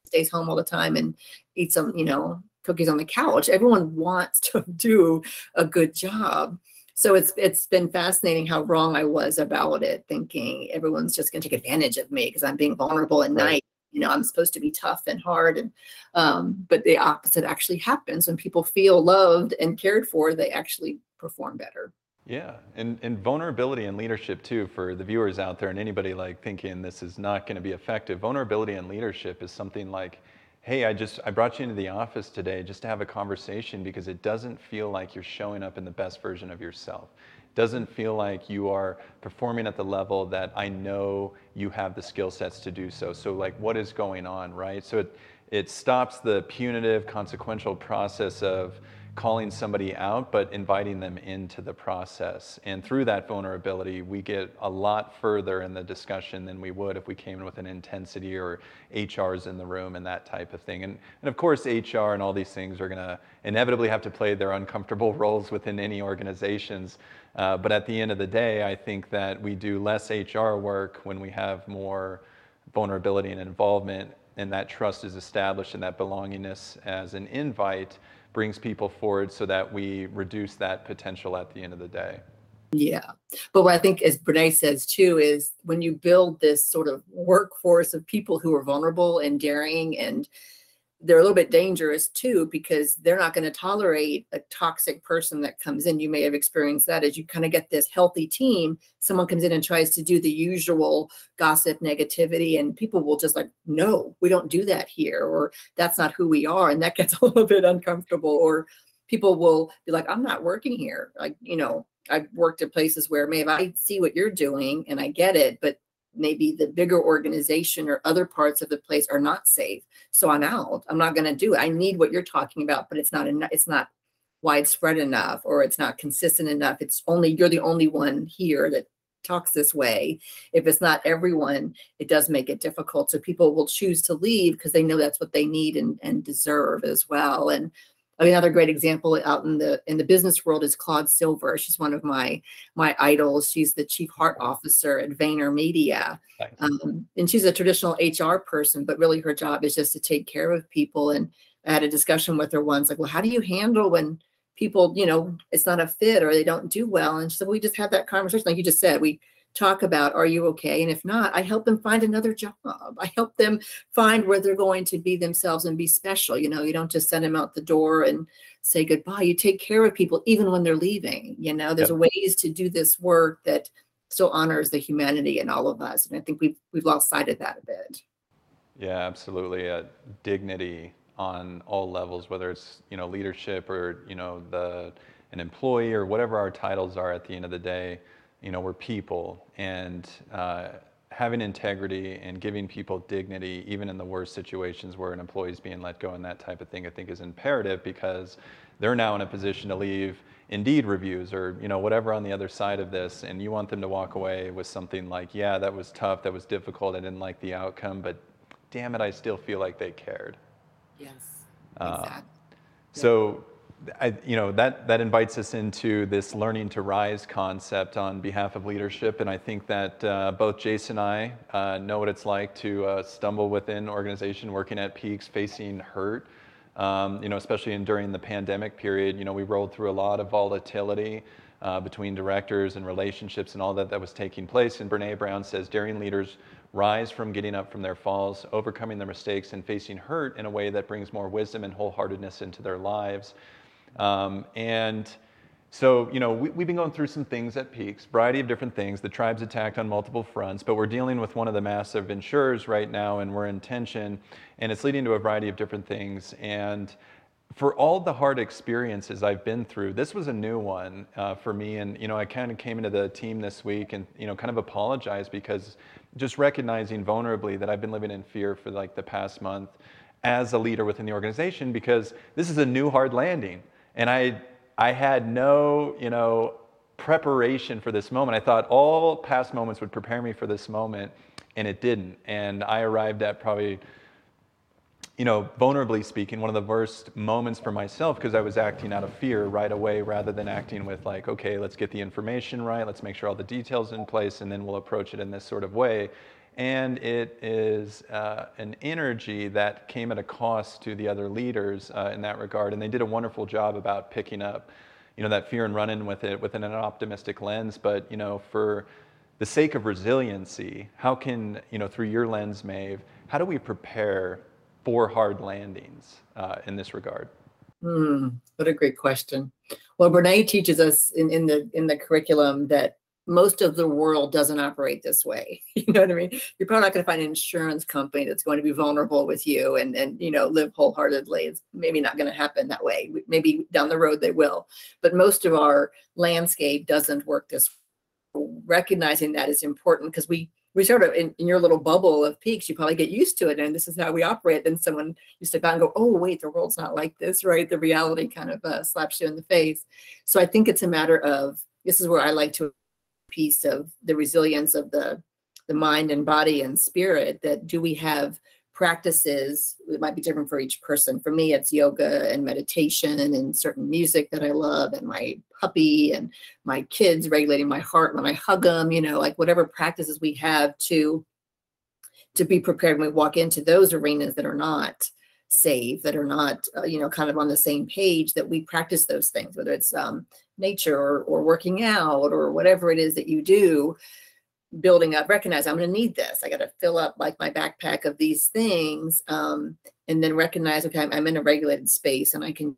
[SPEAKER 2] stays home all the time and eats some, you know, cookies on the couch. Everyone wants to do a good job. So it's it's been fascinating how wrong I was about it, thinking everyone's just going to take advantage of me because I'm being vulnerable at right. night. You know, I'm supposed to be tough and hard, and um, but the opposite actually happens when people feel loved and cared for. They actually perform better.
[SPEAKER 1] Yeah, and, and vulnerability and leadership too for the viewers out there and anybody like thinking this is not going to be effective. Vulnerability and leadership is something like, hey, I just I brought you into the office today just to have a conversation because it doesn't feel like you're showing up in the best version of yourself. It doesn't feel like you are performing at the level that I know you have the skill sets to do so. So like what is going on, right? So it it stops the punitive consequential process of calling somebody out, but inviting them into the process. And through that vulnerability, we get a lot further in the discussion than we would if we came in with an intensity or HR's in the room and that type of thing. And, and of course, HR and all these things are going to inevitably have to play their uncomfortable roles within any organizations. Uh, but at the end of the day, I think that we do less HR work when we have more vulnerability and involvement, and that trust is established and that belongingness as an invite brings people forward so that we reduce that potential at the end of the day.
[SPEAKER 2] Yeah. But what I think, as Brene says too, is when you build this sort of workforce of people who are vulnerable and daring and they're a little bit dangerous too because they're not going to tolerate a toxic person that comes in. You may have experienced that as you kind of get this healthy team. Someone comes in and tries to do the usual gossip, negativity, and people will just like, no, we don't do that here, or that's not who we are. And that gets a little bit uncomfortable. Or people will be like, I'm not working here. Like, you know, I've worked at places where maybe I see what you're doing and I get it, but maybe the bigger organization or other parts of the place are not safe. So I'm out. I'm not going to do it. I need what you're talking about, but it's not enough. It's not widespread enough or it's not consistent enough. It's only you're the only one here that talks this way. If it's not everyone, it does make it difficult. So people will choose to leave because they know that's what they need and, and deserve as well. And another great example out in the in the business world is Claude Silver. She's one of my my idols. She's the chief heart officer at VaynerMedia, um, and she's a traditional HR person, but really her job is just to take care of people. And I had a discussion with her once, like, well, how do you handle when people, you know, it's not a fit or they don't do well? And she so we just had that conversation, like you just said, we talk about are you okay? And if not i help them find another job. I help them find where they're going to be themselves and be special you know? You don't just send them out the door and say goodbye. You take care of people even when they're leaving you know? There's yep. ways to do this work that still honors the humanity in all of us and i think we've we've lost sight of that a bit.
[SPEAKER 1] Yeah absolutely uh, dignity on all levels whether it's you know leadership or you know the an employee or whatever our titles are at the end of the day you know, we're people, and uh, having integrity and giving people dignity, even in the worst situations where an employee is being let go and that type of thing, I think is imperative because they're now in a position to leave Indeed reviews or you know whatever on the other side of this, and you want them to walk away with something like, yeah, that was tough, that was difficult, I didn't like the outcome, but damn it, I still feel like they cared.
[SPEAKER 2] Yes. Uh,
[SPEAKER 1] exactly. So I, you know, that, that invites us into this learning to rise concept on behalf of leadership. And I think that uh, both Jason and I uh, know what it's like to uh, stumble within organization working at peaks, facing hurt. Um, you know, especially in, during the pandemic period, you know, we rolled through a lot of volatility uh, between directors and relationships and all that that was taking place. And Brene Brown says, daring leaders rise from getting up from their falls, overcoming their mistakes, and facing hurt in a way that brings more wisdom and wholeheartedness into their lives. Um, and So, you know, we, have been going through some things at Peaks, variety of different things. The tribe's attacked on multiple fronts, but we're dealing with one of the massive insurers right now, and we're in tension, and it's leading to a variety of different things. And for all the hard experiences I've been through, this was a new one uh, for me. And you know, I kind of came into the team this week and you know, kind of apologized because just recognizing vulnerably that I've been living in fear for like the past month as a leader within the organization because this is a new hard landing, and I I had no, you know, preparation for this moment. I thought all past moments would prepare me for this moment, and it didn't. And I arrived at probably, you know, vulnerably speaking, one of the worst moments for myself because I was acting out of fear right away rather than acting with, like, okay, let's get the information right, let's make sure all the details in place, and then we'll approach it in this sort of way. And it is uh, an energy that came at a cost to the other leaders uh, in that regard. And they did a wonderful job about picking up, you know, that fear and running with it within an optimistic lens. But, you know, for the sake of resiliency, how can, you know, through your lens, Maeve, how do we prepare for hard landings uh, in this regard?
[SPEAKER 2] Mm, what a great question. Well, Brene teaches us in, in the in the curriculum that most of the world doesn't operate this way. You know what I mean? You're probably not going to find an insurance company that's going to be vulnerable with you and and you know live wholeheartedly. It's maybe not going to happen that way. Maybe down the road they will, but most of our landscape doesn't work this. Way. Recognizing that is important because we we sort of in, in, your little bubble of peaks, you probably get used to it, and this is how we operate. Then someone you step out and go, "Oh, wait, the world's not like this, right?" The reality kind of uh, slaps you in the face. So I think it's a matter of this is where I like to piece of the resilience of the the mind and body and spirit that do we have practices it might be different for each person. For me it's yoga and meditation and certain music that i love and my puppy and my kids regulating my heart when i hug them you know like whatever practices we have to to be prepared when we walk into those arenas that are not safe that are not uh, you know kind of on the same page that we practice those things whether it's um, nature or, or working out or whatever it is that you do building up recognize i'm going to need this. I got to fill up like my backpack of these things um, and then recognize okay I'm, I'm in a regulated space and i can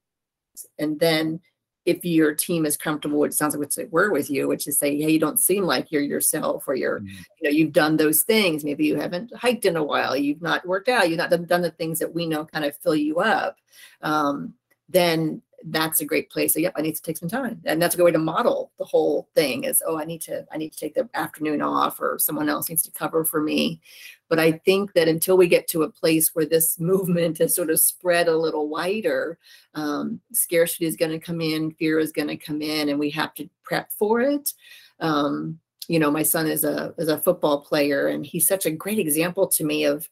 [SPEAKER 2] and then if your team is comfortable, it sounds like what they were with you, which is say, hey, you don't seem like you're yourself, or you're, mm-hmm. you know, you've done those things. Maybe you haven't hiked in a while, you've not worked out, you've not done, done the things that we know kind of fill you up. Um, then that's a great place. So, yep, I need to take some time, and that's a good way to model the whole thing. Is oh, I need to I need to take the afternoon off, or someone else needs to cover for me. But I think that until we get to a place where this movement has sort of spread a little wider, um, scarcity is going to come in, fear is going to come in, and we have to prep for it. Um, you know, my son is a is a football player, and he's such a great example to me of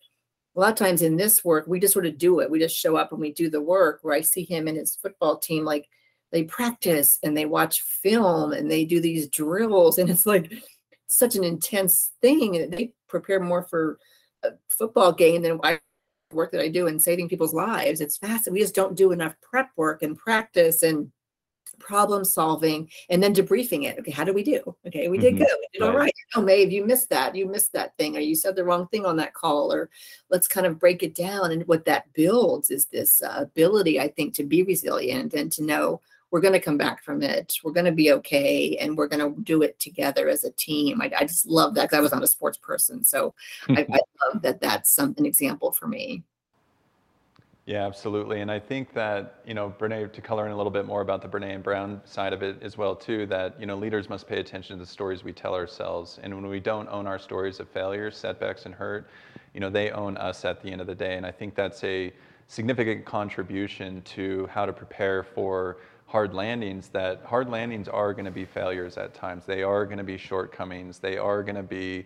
[SPEAKER 2] a lot of times in this work, we just sort of do it. We just show up and we do the work. Where I see him and his football team, like they practice and they watch film and they do these drills, and it's like such an intense thing. And they prepare more for a football game than I work that I do in saving people's lives. It's fast. We just don't do enough prep work and practice and problem solving and then debriefing it. Okay, how did we do? Okay, we did mm-hmm. good. We did right. all right. Oh, Maeve, you missed that. You missed that thing, or you said the wrong thing on that call, or let's kind of break it down. And what that builds is this uh, ability, I think, to be resilient and to know we're going to come back from it. We're going to be okay, and we're going to do it together as a team. I, I just love that because I was not a sports person, so I, I love that that's some, an example for me.
[SPEAKER 1] Yeah, absolutely. And I think that, you know, Brene, to color in a little bit more about the Brene and Brown side of it as well, too, that, you know, leaders must pay attention to the stories we tell ourselves. And when we don't own our stories of failure, setbacks, and hurt, you know, they own us at the end of the day. And I think that's a significant contribution to how to prepare for hard landings that hard landings are going to be failures at times. They are going to be shortcomings. They are going to be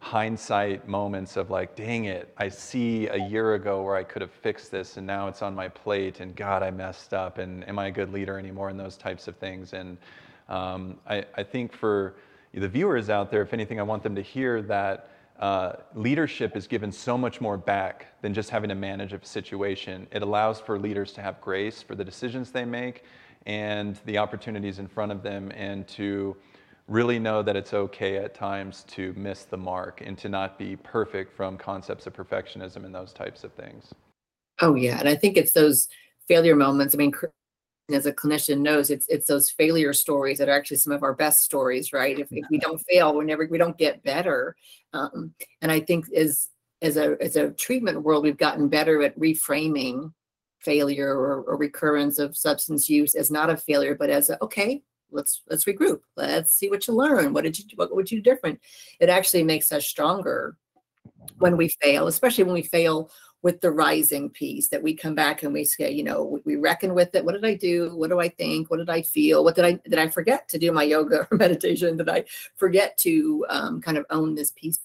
[SPEAKER 1] hindsight moments of like, dang it, I see a year ago where I could have fixed this and now it's on my plate and God, I messed up and am I a good leader anymore and those types of things. And um, I, I, think for the viewers out there, if anything, I want them to hear that uh, leadership is given so much more back than just having to manage a situation. It allows for leaders to have grace for the decisions they make and the opportunities in front of them and to really know that it's okay at times to miss the mark and to not be perfect from concepts of perfectionism and those types of things.
[SPEAKER 2] Oh, yeah. And I think it's those failure moments. I mean, as a clinician knows it's it's those failure stories that are actually some of our best stories right if, if we don't fail we never we don't get better um, and i think as as a as a treatment world we've gotten better at reframing failure or, or recurrence of substance use as not a failure but as a okay let's let's regroup let's see what you learn what did you what would you do different it actually makes us stronger when we fail especially when we fail with the rising piece that we come back and we say, you know, we reckon with it. What did I do? What do I think? What did I feel? What did I did I forget to do my yoga or meditation? Did I forget to um, kind of own this piece?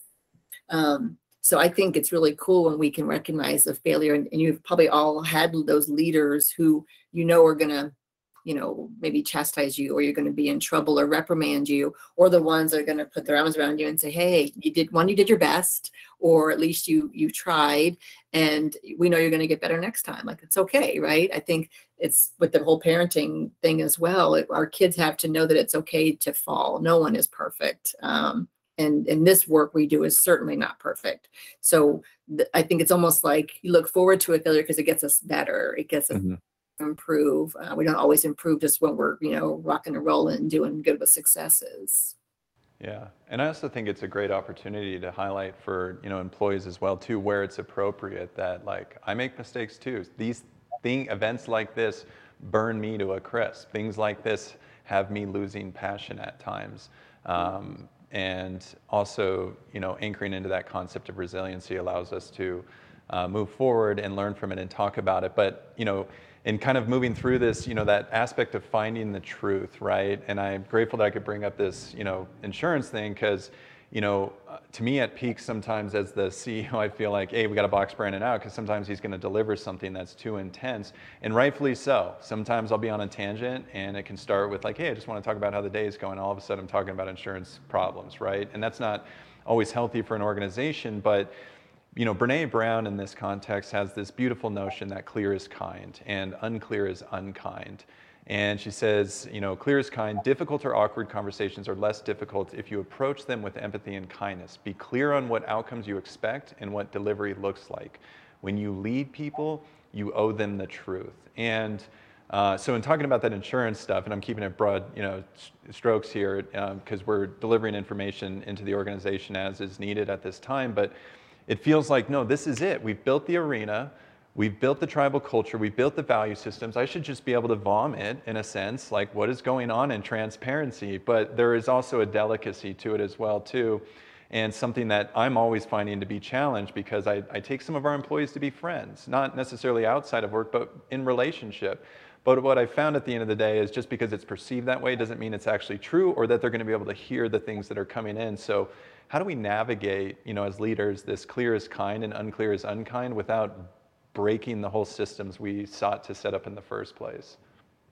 [SPEAKER 2] Um, so I think it's really cool when we can recognize the failure, and, and you've probably all had those leaders who you know are going to you know, maybe chastise you or you're going to be in trouble or reprimand you, or the ones that are going to put their arms around you and say, hey, you did one, you did your best, or at least you you tried, and we know you're going to get better next time. Like it's okay, right? I think it's with the whole parenting thing as well. It, our kids have to know that it's okay to fall. No one is perfect. Um, and and this work we do is certainly not perfect so th- i think it's almost like you look forward to a failure because it gets us better it gets us mm-hmm improve. Uh, we don't always improve just when we're, you know, rocking and rolling and doing good with successes.
[SPEAKER 1] Yeah, and I also think it's a great opportunity to highlight for you know employees as well too, where it's appropriate that like I make mistakes too. These thing events like this burn me to a crisp. Things like this have me losing passion at times. Um, and also, you know, anchoring into that concept of resiliency allows us to uh, move forward and learn from it and talk about it. But you know, in kind of moving through this, you know, that aspect of finding the truth, right? And I'm grateful that I could bring up this, you know, insurance thing because, you know, uh, to me at peak sometimes as the CEO, I feel like, hey, we got to box Brandon out because sometimes he's going to deliver something that's too intense, and rightfully so. Sometimes I'll be on a tangent and it can start with like, hey, I just want to talk about how the day is going. All of a sudden, I'm talking about insurance problems, right? And that's not always healthy for an organization, but you know, Brene Brown in this context has this beautiful notion that clear is kind and unclear is unkind. And she says, you know, clear is kind, difficult or awkward conversations are less difficult if you approach them with empathy and kindness. Be clear on what outcomes you expect and what delivery looks like. When you lead people, you owe them the truth. And uh, so in talking about that insurance stuff, and I'm keeping it broad, you know, strokes here because um, we're delivering information into the organization as is needed at this time, but it feels like, no, this is it. We've built the arena, we've built the tribal culture, we've built the value systems. I should just be able to vomit, in a sense, like what is going on in transparency. But there is also a delicacy to it as well, too. And something that I'm always finding to be challenged because I, I take some of our employees to be friends, not necessarily outside of work, but in relationship. But what I found at the end of the day is just because it's perceived that way doesn't mean it's actually true or that they're going to be able to hear the things that are coming in. So how do we navigate, you know, as leaders, this clear is kind and unclear is unkind without breaking the whole systems we sought to set up in the first place?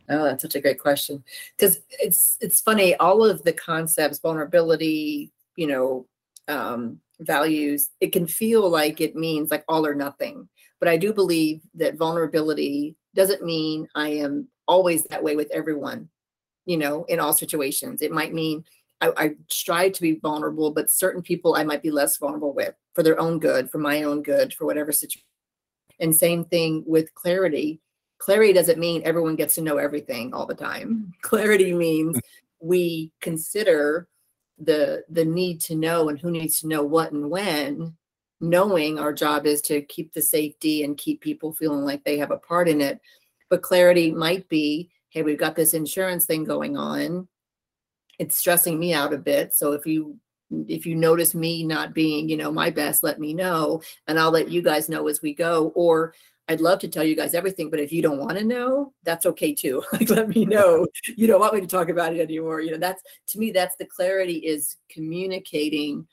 [SPEAKER 2] Oh, that's such a great question. Because it's it's funny, all of the concepts, vulnerability, you know, um, values, it can feel like it means like all or nothing. But I do believe that vulnerability doesn't mean I am always that way with everyone, you know, in all situations. It might mean I, I strive to be vulnerable, but certain people I might be less vulnerable with for their own good, for my own good, for whatever situation. And same thing with clarity. Clarity doesn't mean everyone gets to know everything all the time. Mm. Clarity means we consider the the need to know and who needs to know what and when knowing our job is to keep the safety and keep people feeling like they have a part in it but clarity might be hey we've got this insurance thing going on it's stressing me out a bit. So if you if you notice me not being, you know, my best, let me know and I'll let you guys know as we go. Or I'd love to tell you guys everything, but if you don't want to know, that's okay too. like let me know. You don't want me to talk about it anymore. You know, that's to me, that's the clarity is communicating,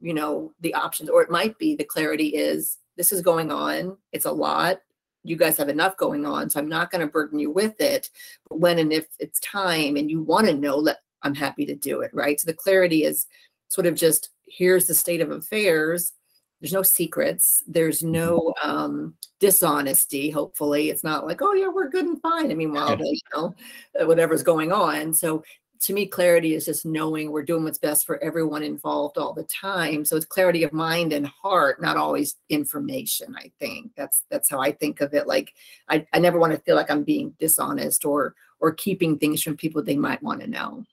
[SPEAKER 2] you know, the options. Or it might be the clarity is this is going on. It's a lot. You guys have enough going on. So I'm not going to burden you with it. But when and if it's time and you want to know, let I'm happy to do it, right? So the clarity is sort of just here's the state of affairs. There's no secrets. There's mm-hmm. no um, dishonesty. Hopefully, it's not like, oh yeah, we're good and fine. I mean, while you know uh, whatever's going on. So to me, clarity is just knowing we're doing what's best for everyone involved all the time. So it's clarity of mind and heart, not always information. I think that's that's how I think of it. Like I, I never want to feel like I'm being dishonest or or keeping things from people they might want to know.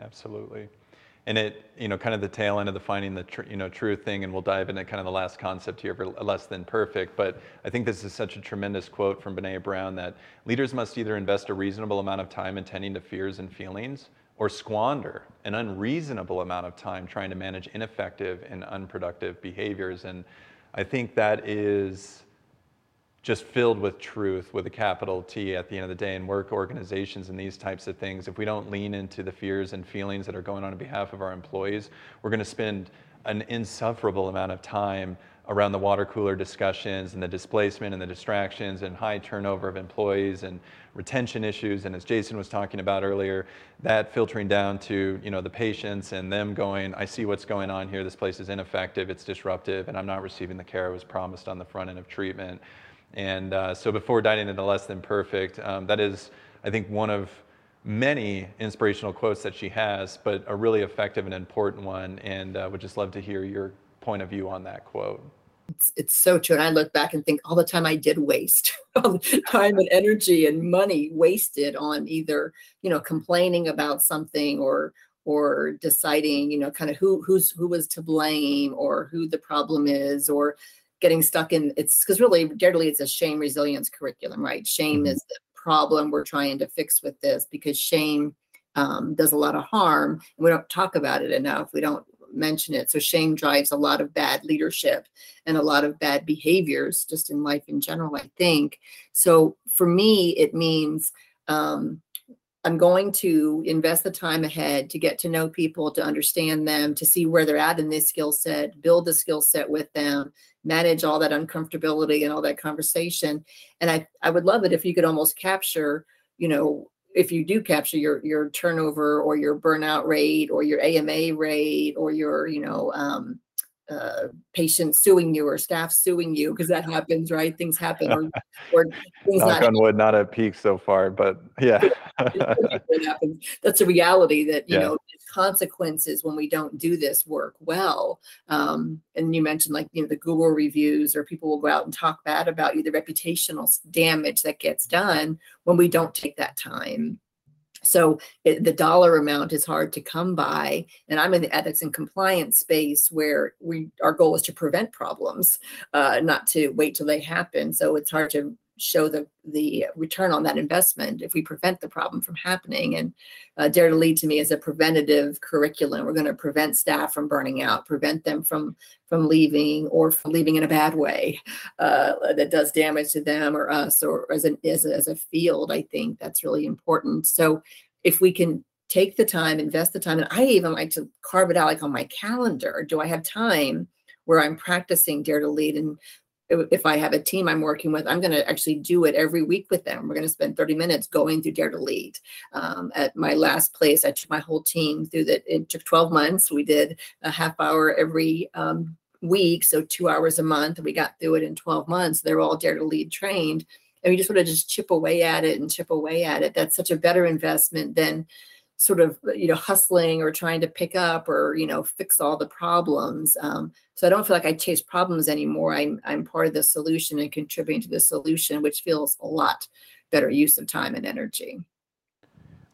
[SPEAKER 1] Absolutely and it, you know, kind of the tail end of the finding the, tr- you know, truth thing, and we'll dive into kind of the last concept here for less than perfect. But I think this is such a tremendous quote from Brene Brown that leaders must either invest a reasonable amount of time attending to fears and feelings, or squander an unreasonable amount of time trying to manage ineffective and unproductive behaviors. And I think that is just filled with truth with a capital T at the end of the day and work organizations and these types of things, if we don't lean into the fears and feelings that are going on on behalf of our employees, we're going to spend an insufferable amount of time around the water cooler discussions and the displacement and the distractions and high turnover of employees and retention issues. And as Jason was talking about earlier that filtering down to you know the patients and them going I see what's going on here. This place is ineffective. It's disruptive. And I'm not receiving the care I was promised on the front end of treatment and uh, so before diving into less than perfect, um, that is, I think, one of many inspirational quotes that she has, but a really effective and important one. And uh, would just love to hear your point of view on that quote.
[SPEAKER 2] It's, it's so true. And I look back and think all the time I did waste time and energy and money wasted on either, you know, complaining about something or or deciding, you know, kind of who who's who was to blame or who the problem is or getting stuck in it's because really generally it's a shame resilience curriculum right? Shame mm-hmm. is the problem we're trying to fix with this because shame um, does a lot of harm and we don't talk about it enough we don't mention it. So shame drives a lot of bad leadership and a lot of bad behaviors just in life in general i think. So for me it means um, I'm going to invest the time ahead to get to know people, to understand them, to see where they're at in this skill set, build the skill set with them, manage all that uncomfortability and all that conversation. And I, I would love it if you could almost capture, you know, if you do capture your your turnover or your burnout rate or your AMA rate or your, you know, um, uh, patients suing you or staff suing you because that happens, right? Things happen, or, or
[SPEAKER 1] things Knock not on wood, not at peak so far, but yeah,
[SPEAKER 2] That's a reality that you yeah. know consequences when we don't do this work well. Um, and you mentioned like you know the Google reviews, or people will go out and talk bad about you, the reputational damage that gets done when we don't take that time so it, the dollar amount is hard to come by. And I'm in the ethics and compliance space where we our goal is to prevent problems, uh, not to wait till they happen. So it's hard to show the the return on that investment if we prevent the problem from happening. And uh, Dare to Lead to me is a preventative curriculum. We're going to prevent staff from burning out, prevent them from from leaving or from leaving in a bad way uh, that does damage to them or us or as an as a, as a field. I think that's really important. So if we can take the time, invest the time, and I even like to carve it out like on my calendar. Do I have time? where I'm practicing Dare to Lead and if I have a team I'm working with, I'm going to actually do it every week with them. We're going to spend 30 minutes going through Dare to Lead. Um, at my last place, I took my whole team through that. It took 12 months. We did a half hour every um, week, so two hours a month. We got through it in 12 months. They're all Dare to Lead trained. And we just want to just chip away at it and chip away at it. That's such a better investment than sort of you know hustling or trying to pick up or you know fix all the problems um, so i don't feel like i chase problems anymore. I'm i'm part of the solution and contributing to the solution which feels a lot better use of time and energy.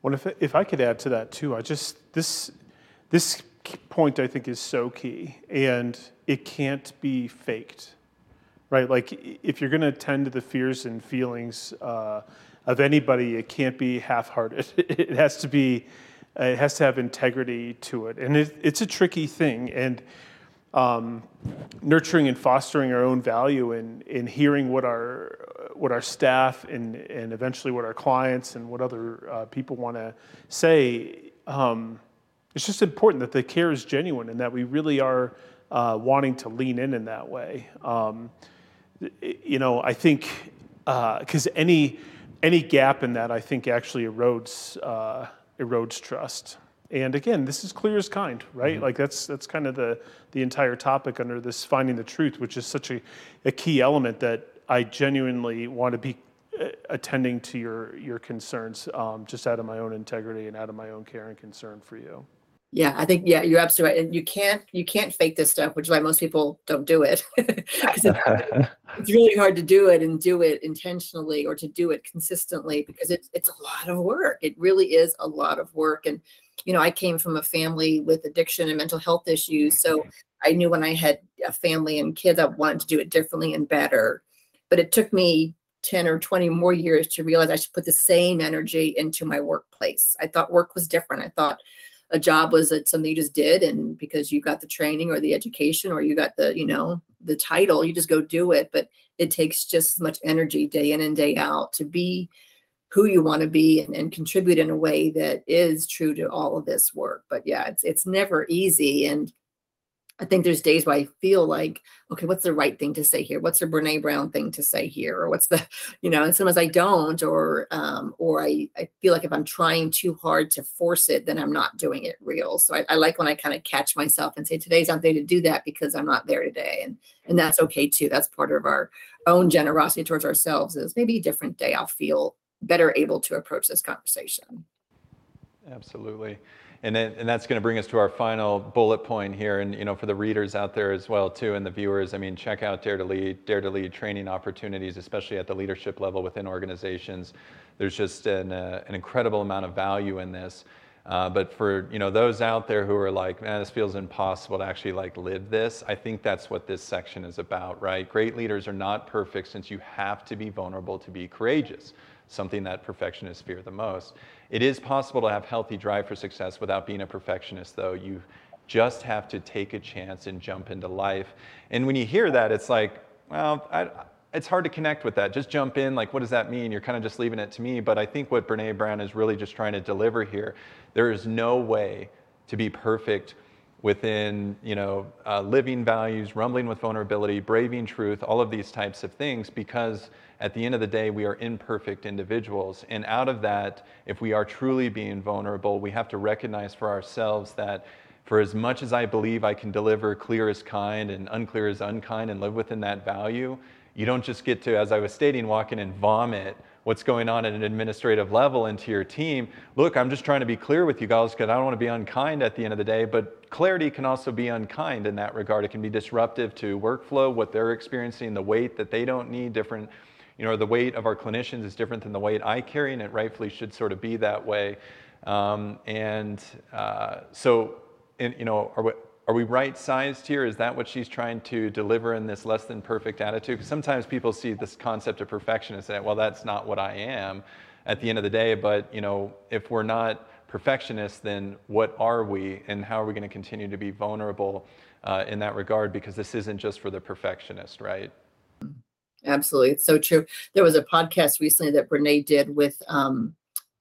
[SPEAKER 3] Well if, if i could add to that too i just this this point i think is so key and it can't be faked right? Like if you're going to tend to the fears and feelings uh, of anybody. It can't be half-hearted. It has to be, it has to have integrity to it, and it, it's a tricky thing. And um, nurturing and fostering our own value and in hearing what our what our staff and and eventually what our clients and what other uh, people want to say. Um, it's just important that the care is genuine and that we really are uh, wanting to lean in in that way. Um, you know, I think because uh, any any gap in that, I think, actually erodes uh, erodes trust. And again, this is clear as kind, right? Mm-hmm. Like that's that's kind of the the entire topic under this finding the truth, which is such a, a key element that I genuinely want to be attending to your your concerns um, just out of my own integrity and out of my own care and concern for you.
[SPEAKER 2] Yeah, I think yeah, you're absolutely right. And you can't you can't fake this stuff, which is why most people don't do it. it's, it's really hard to do it and do it intentionally or to do it consistently because it's it's a lot of work. It really is a lot of work. And you know, I came from a family with addiction and mental health issues, so I knew when I had a family and kids, I wanted to do it differently and better. But it took me 10 or 20 more years to realize I should put the same energy into my workplace. I thought work was different. I thought a job was that something you just did and because you got the training or the education or you got the you know the title you just go do it. But it takes just as much energy day in and day out to be who you want to be and, and contribute in a way that is true to all of this work. But yeah it's it's never easy. And I think there's days where I feel like, okay, what's the right thing to say here? What's the Brene Brown thing to say here? Or what's the, you know, and sometimes I don't, or um, or I, I feel like if I'm trying too hard to force it, then I'm not doing it real. So I, I like when I kind of catch myself and say, today's not day to do that because I'm not there today. And and that's okay too. That's part of our own generosity towards ourselves is maybe a different day I'll feel better able to approach this conversation.
[SPEAKER 1] Absolutely. And, then, and that's going to bring us to our final bullet point here. And you know, for the readers out there as well too, and the viewers, I mean, check out Dare to Lead, Dare to Lead training opportunities, especially at the leadership level within organizations. There's just an, uh, an incredible amount of value in this. Uh, but for you know those out there who are like, man, this feels impossible to actually like live this. I think that's what this section is about, right? Great leaders are not perfect, since you have to be vulnerable to be courageous something that perfectionists fear the most. It is possible to have healthy drive for success without being a perfectionist, though. You just have to take a chance and jump into life. And when you hear that, it's like, well, I, it's hard to connect with that. Just jump in. Like, what does that mean? You're kind of just leaving it to me. But I think what Brene Brown is really just trying to deliver here there is no way to be perfect within you know uh, living values rumbling with vulnerability braving truth all of these types of things because at the end of the day we are imperfect individuals. And out of that if we are truly being vulnerable we have to recognize for ourselves that for as much as i believe i can deliver clear as kind and unclear as unkind and live within that value you don't just get to as i was stating walk in and vomit what's going on at an administrative level into your team. Look, I'm just trying to be clear with you guys because I don't want to be unkind at the end of the day, but clarity can also be unkind in that regard. It can be disruptive to workflow, what they're experiencing, the weight that they don't need, different, you know, the weight of our clinicians is different than the weight I carry, and it rightfully should sort of be that way. Um, and uh, so, in, you know, are we, are we right sized here? Is that what she's trying to deliver in this less than perfect attitude? Because sometimes people see this concept of perfection and say, well, that's not what I am at the end of the day. But, you know, if we're not perfectionists, then what are we and how are we going to continue to be vulnerable uh, in that regard? Because this isn't just for the perfectionist, right?
[SPEAKER 2] Absolutely. It's so true. There was a podcast recently that Brene did with um,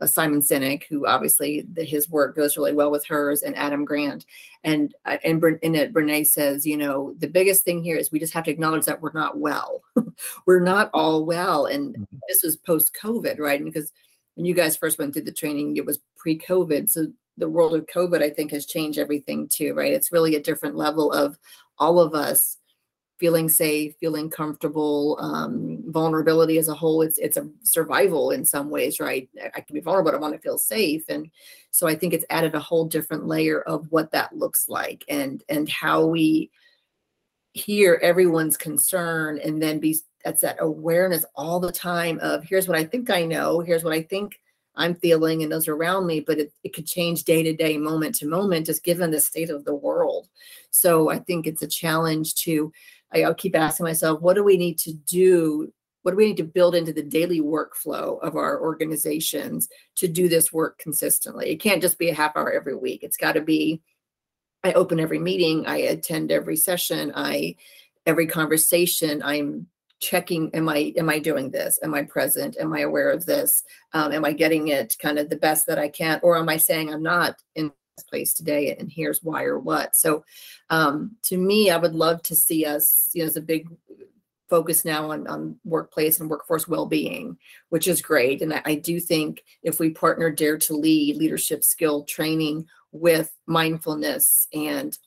[SPEAKER 2] Simon Sinek, who obviously the, his work goes really well with hers, and Adam Grant. And uh, and in it, Brene says, you know, the biggest thing here is we just have to acknowledge that we're not well. we're not all well, and mm-hmm. this was post COVID, right? Because when you guys first went through the training, it was pre COVID, so the world of COVID, I think, has changed everything too, right? It's really a different level of all of us feeling safe, feeling comfortable, um, vulnerability as a whole. It's it's a survival in some ways, right? I can be vulnerable, but I want to feel safe, and so I think it's added a whole different layer of what that looks like, and and how we hear everyone's concern, and then be that's that awareness all the time of here's what I think I know, here's what I think I'm feeling and those around me, but it, it could change day to day, moment to moment, just given the state of the world. So I think it's a challenge to I, will keep asking myself, what do we need to do? What do we need to build into the daily workflow of our organizations to do this work consistently? It can't just be a half hour every week. It's got to be, I open every meeting, I attend every session, I every conversation, I'm checking am i am i doing this am i present am i aware of this um, am i getting it kind of the best that i can or am i saying i'm not in place today and here's why or what. So um, to me i would love to see us you know as a big focus now on, on workplace and workforce well-being which is great. And I, I do think if we partner dare to lead leadership skill training with mindfulness and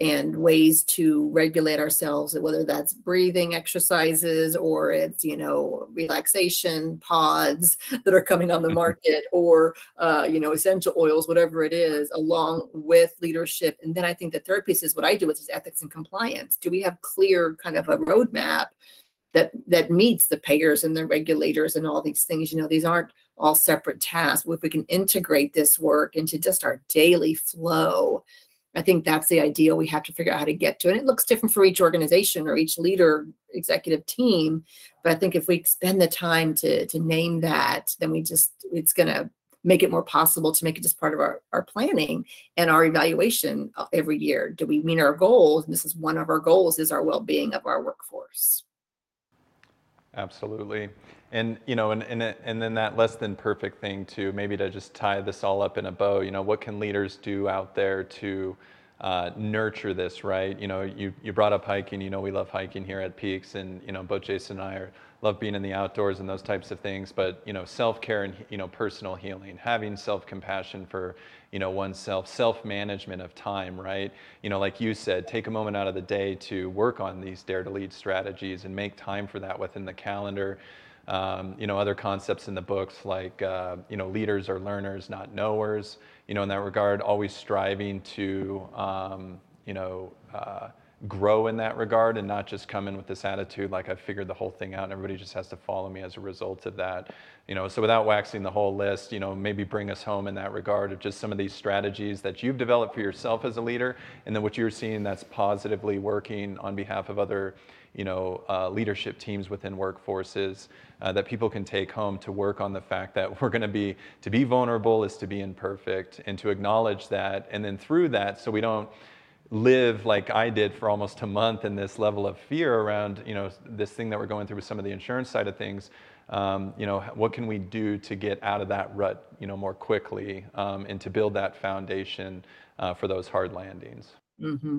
[SPEAKER 2] and ways to regulate ourselves, whether that's breathing exercises or it's, you know, relaxation pods that are coming on the market or, uh, you know, essential oils, whatever it is, along with leadership. And then I think the third piece is what I do, which is ethics and compliance. Do we have clear kind of a roadmap that that meets the payers and the regulators and all these things? You know, these aren't all separate tasks. If we can integrate this work into just our daily flow, I think that's the ideal we have to figure out how to get to. And it looks different for each organization or each leader, executive team. But I think if we spend the time to to name that, then we just it's gonna make it more possible to make it just part of our, our planning and our evaluation uh, every year. Do we meet our goals? And this is one of our goals is our well-being of our workforce.
[SPEAKER 1] Absolutely. And you know, and, and and then that less than perfect thing too. Maybe to just tie this all up in a bow. You know, what can leaders do out there to uh, nurture this? Right. You know, you you brought up hiking. You know, we love hiking here at Peaks, and you know, both Jason and I are love being in the outdoors and those types of things but you know self-care and you know personal healing having self-compassion for you know oneself self-management of time right you know like you said take a moment out of the day to work on these dare to lead strategies and make time for that within the calendar um, you know other concepts in the books like uh, you know leaders are learners not knowers you know in that regard always striving to um, you know uh, grow in that regard and not just come in with this attitude like I've figured the whole thing out and everybody just has to follow me as a result of that. You know, so without waxing the whole list, you know, maybe bring us home in that regard of just some of these strategies that you've developed for yourself as a leader and then what you're seeing that's positively working on behalf of other, you know, uh, leadership teams within workforces uh, that people can take home to work on the fact that we're going to be, to be vulnerable is to be imperfect and to acknowledge that. And then through that, so we don't, live like I did for almost a month in this level of fear around, you know, this thing that we're going through with some of the insurance side of things. Um, you know, what can we do to get out of that rut, you know, more quickly um, and to build that foundation uh, for those hard landings?
[SPEAKER 2] Mm-hmm.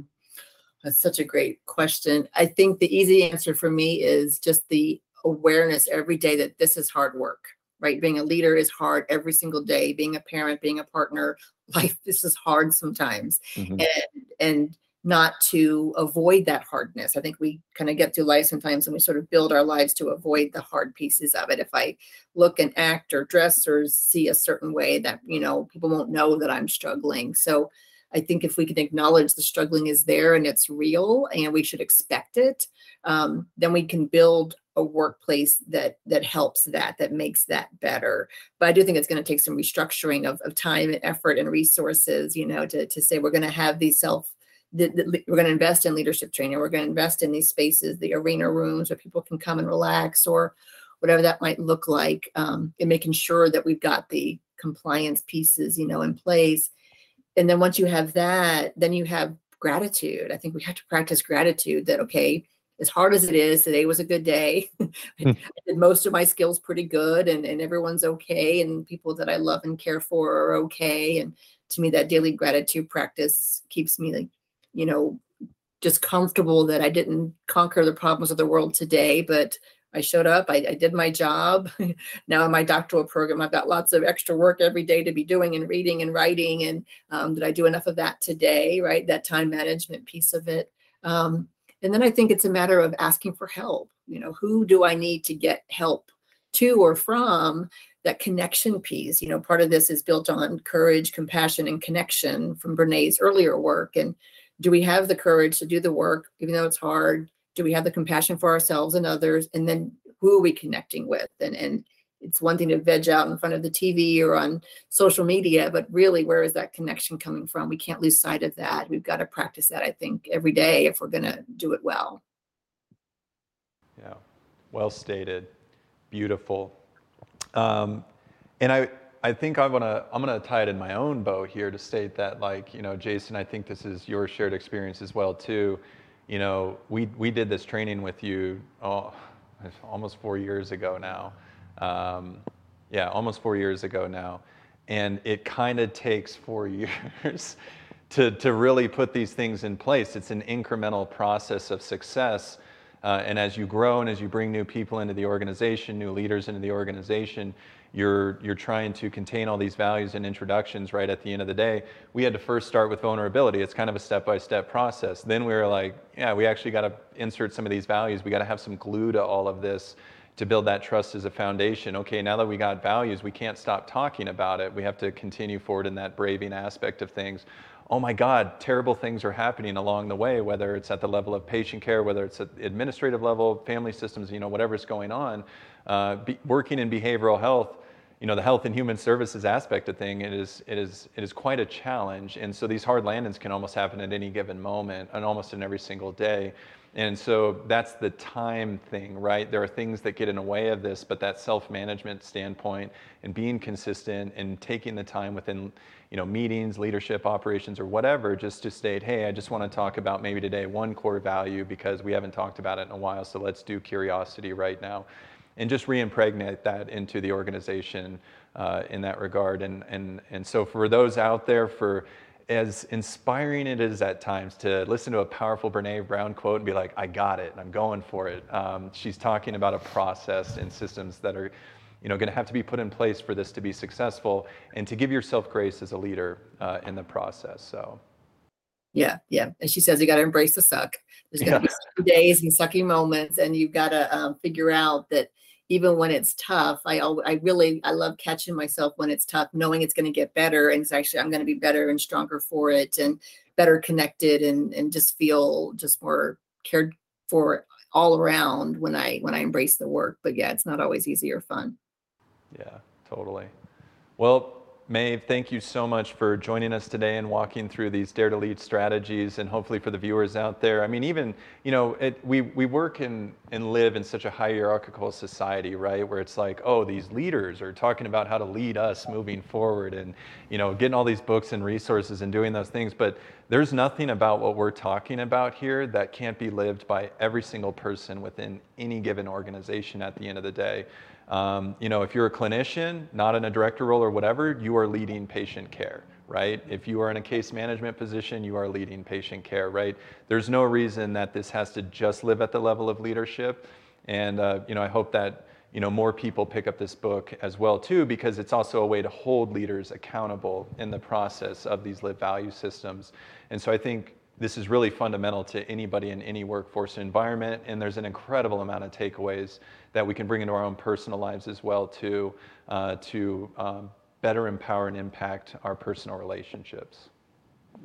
[SPEAKER 2] That's such a great question. I think the easy answer for me is just the awareness every day that this is hard work right? Being a leader is hard every single day. Being a parent, being a partner, life this is hard sometimes, mm-hmm. and and not to avoid that hardness. I think we kind of get through life sometimes and we sort of build our lives to avoid the hard pieces of it. If I look and act or dress or see a certain way that, you know, people won't know that I'm struggling. So I think if we can acknowledge the struggling is there and it's real and we should expect it, um, then we can build a workplace that that helps that that makes that better. But i do think it's going to take some restructuring of, of time and effort and resources you know to, to say we're going to have these self the, the, we're going to invest in leadership training. We're going to invest in these spaces the arena rooms where people can come and relax or whatever that might look like um, and making sure that we've got the compliance pieces you know in place and then once you have that then you have gratitude i think we have to practice gratitude that okay as hard as it is, today was a good day. I hmm. did most of my skills pretty good and, and everyone's okay. And people that I love and care for are okay. And to me, that daily gratitude practice keeps me like, you know, just comfortable that I didn't conquer the problems of the world today, but I showed up, I, I did my job. now in my doctoral program, I've got lots of extra work every day to be doing and reading and writing. And um, did I do enough of that today? Right. That time management piece of it. Um, and then I think it's a matter of asking for help. You know, who do I need to get help to or from? That connection piece, you know, part of this is built on courage, compassion, and connection from Brene's earlier work. And do we have the courage to do the work, even though it's hard? Do we have the compassion for ourselves and others? And then who are we connecting with? And and it's one thing to veg out in front of the TV or on social media, but really, where is that connection coming from? We can't lose sight of that. We've got to practice that, I think, every day if we're going to do it well.
[SPEAKER 1] Yeah, well stated, beautiful. Um, and I, I think I want to, I'm going to tie it in my own bow here to state that, like, you know, Jason, I think this is your shared experience as well too. You know, we we did this training with you oh, almost four years ago now um, yeah, almost four years ago now. And it kind of takes four years to, to really put these things in place. It's an incremental process of success Uh, and as you grow and as you bring new people into the organization, new leaders into the organization, you're, you're trying to contain all these values and introductions right at the end of the day. We had to first start with vulnerability. It's kind of a step by step process. Then we were like, yeah, we actually got to insert some of these values. We got to have some glue to all of this to build that trust as a foundation. Okay, now that we got values, we can't stop talking about it. We have to continue forward in that braving aspect of things. Oh my God, terrible things are happening along the way, whether it's at the level of patient care, whether it's at the administrative level, family systems, you know, whatever's going on. Uh, be, working in behavioral health, you know, the health and human services aspect of thing, it is, it is, it is quite a challenge. And so these hard landings can almost happen at any given moment and almost in every single day. And so that's the time thing, right? There are things that get in the way of this, but that self-management standpoint and being consistent and taking the time within, you know, meetings, leadership, operations, or whatever, just to state, hey, I just want to talk about maybe today one core value because we haven't talked about it in a while, so let's do curiosity right now and just reimpregnate that into the organization uh, in that regard. And, and, and so for those out there, for as inspiring it is at times to listen to a powerful Brene Brown quote and be like, I got it, I'm going for it. Um, she's talking about a process and systems that are you know, going to have to be put in place for this to be successful and to give yourself grace as a leader uh, in the process. So.
[SPEAKER 2] Yeah, yeah. And she says you got to embrace the suck. There's going to yeah. be days and sucky moments, and you've got to um, figure out that even when it's tough, I I really I love catching myself when it's tough, knowing it's going to get better, and it's actually I'm going to be better and stronger for it, and better connected, and and just feel just more cared for all around when I when I embrace the work. But yeah, it's not always easy or fun.
[SPEAKER 1] Yeah, totally. Well, Maeve, thank you so much for joining us today and walking through these Dare to Lead strategies and hopefully for the viewers out there. I mean, even, you know, it, we, we work in, and live in such a hierarchical society, right? Where it's like, oh, these leaders are talking about how to lead us moving forward and, you know, getting all these books and resources and doing those things. But there's nothing about what we're talking about here that can't be lived by every single person within any given organization at the end of the day. Um, you know, if you're a clinician, not in a director role or whatever, you are leading patient care, right? If you are in a case management position, you are leading patient care, right? There's no reason that this has to just live at the level of leadership. And, uh, you know, I hope that, you know, more people pick up this book as well, too, because it's also a way to hold leaders accountable in the process of these live value systems. And so I think this is really fundamental to anybody in any workforce environment, and there's an incredible amount of takeaways that we can bring into our own personal lives as well too, uh, to um, better empower and impact our personal relationships.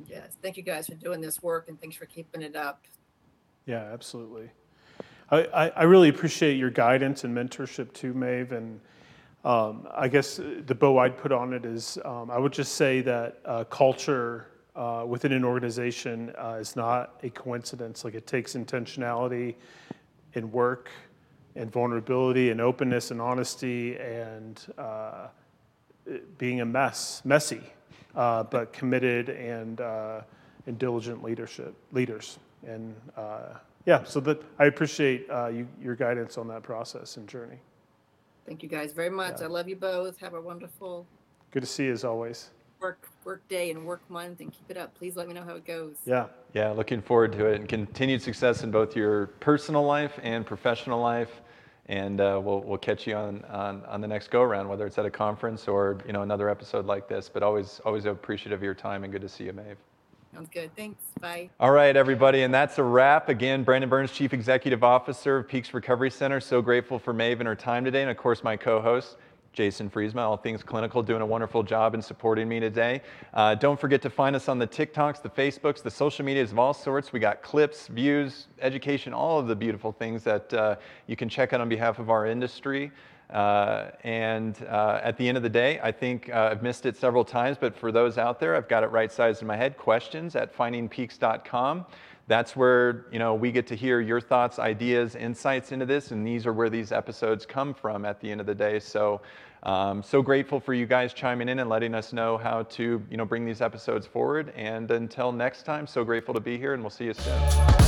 [SPEAKER 2] Yes, thank you guys for doing this work, and thanks for keeping it up.
[SPEAKER 3] Yeah, absolutely. I, I, I really appreciate your guidance and mentorship too, Maeve, and um, I guess the bow I'd put on it is um, I would just say that uh, culture uh, within an organization uh, is not a coincidence. Like it takes intentionality and work and vulnerability and openness and honesty and uh, being a mess, messy, uh, but committed and, uh, and diligent leadership leaders. And uh, yeah, so that I appreciate you, your guidance on that process and journey.
[SPEAKER 2] Thank you guys very much. Yeah. I love you both. Have a wonderful.
[SPEAKER 3] Good to see you as always
[SPEAKER 2] work work day and work month and keep it up. Please let me know how it goes.
[SPEAKER 3] Yeah.
[SPEAKER 1] Yeah, looking forward to it and continued success in both your personal life and professional life. And uh, we'll, we'll catch you on, on, on the next go around, whether it's at a conference or you know another episode like this. But always always appreciative of your time and good to see you, Maeve.
[SPEAKER 2] Sounds good. Thanks. Bye.
[SPEAKER 1] All right, everybody. And that's a wrap. Again, Brandon Burns, Chief Executive Officer of Peaks Recovery Center. So grateful for Maeve and her time today. And of course, my co host. Jason Friesma, All Things Clinical, doing a wonderful job in supporting me today. Uh, don't forget to find us on the TikToks, the Facebooks, the social medias of all sorts. We got clips, views, education, all of the beautiful things that uh, you can check out on behalf of our industry. Uh, and uh, at the end of the day, I think uh, I've missed it several times, but for those out there, I've got it right sized in my head. Questions at findingpeaks.com. That's where you know we get to hear your thoughts, ideas, insights into this, and these are where these episodes come from at the end of the day. So um, so grateful for you guys chiming in and letting us know how to, you know, bring these episodes forward. And until next time, so grateful to be here, and we'll see you soon.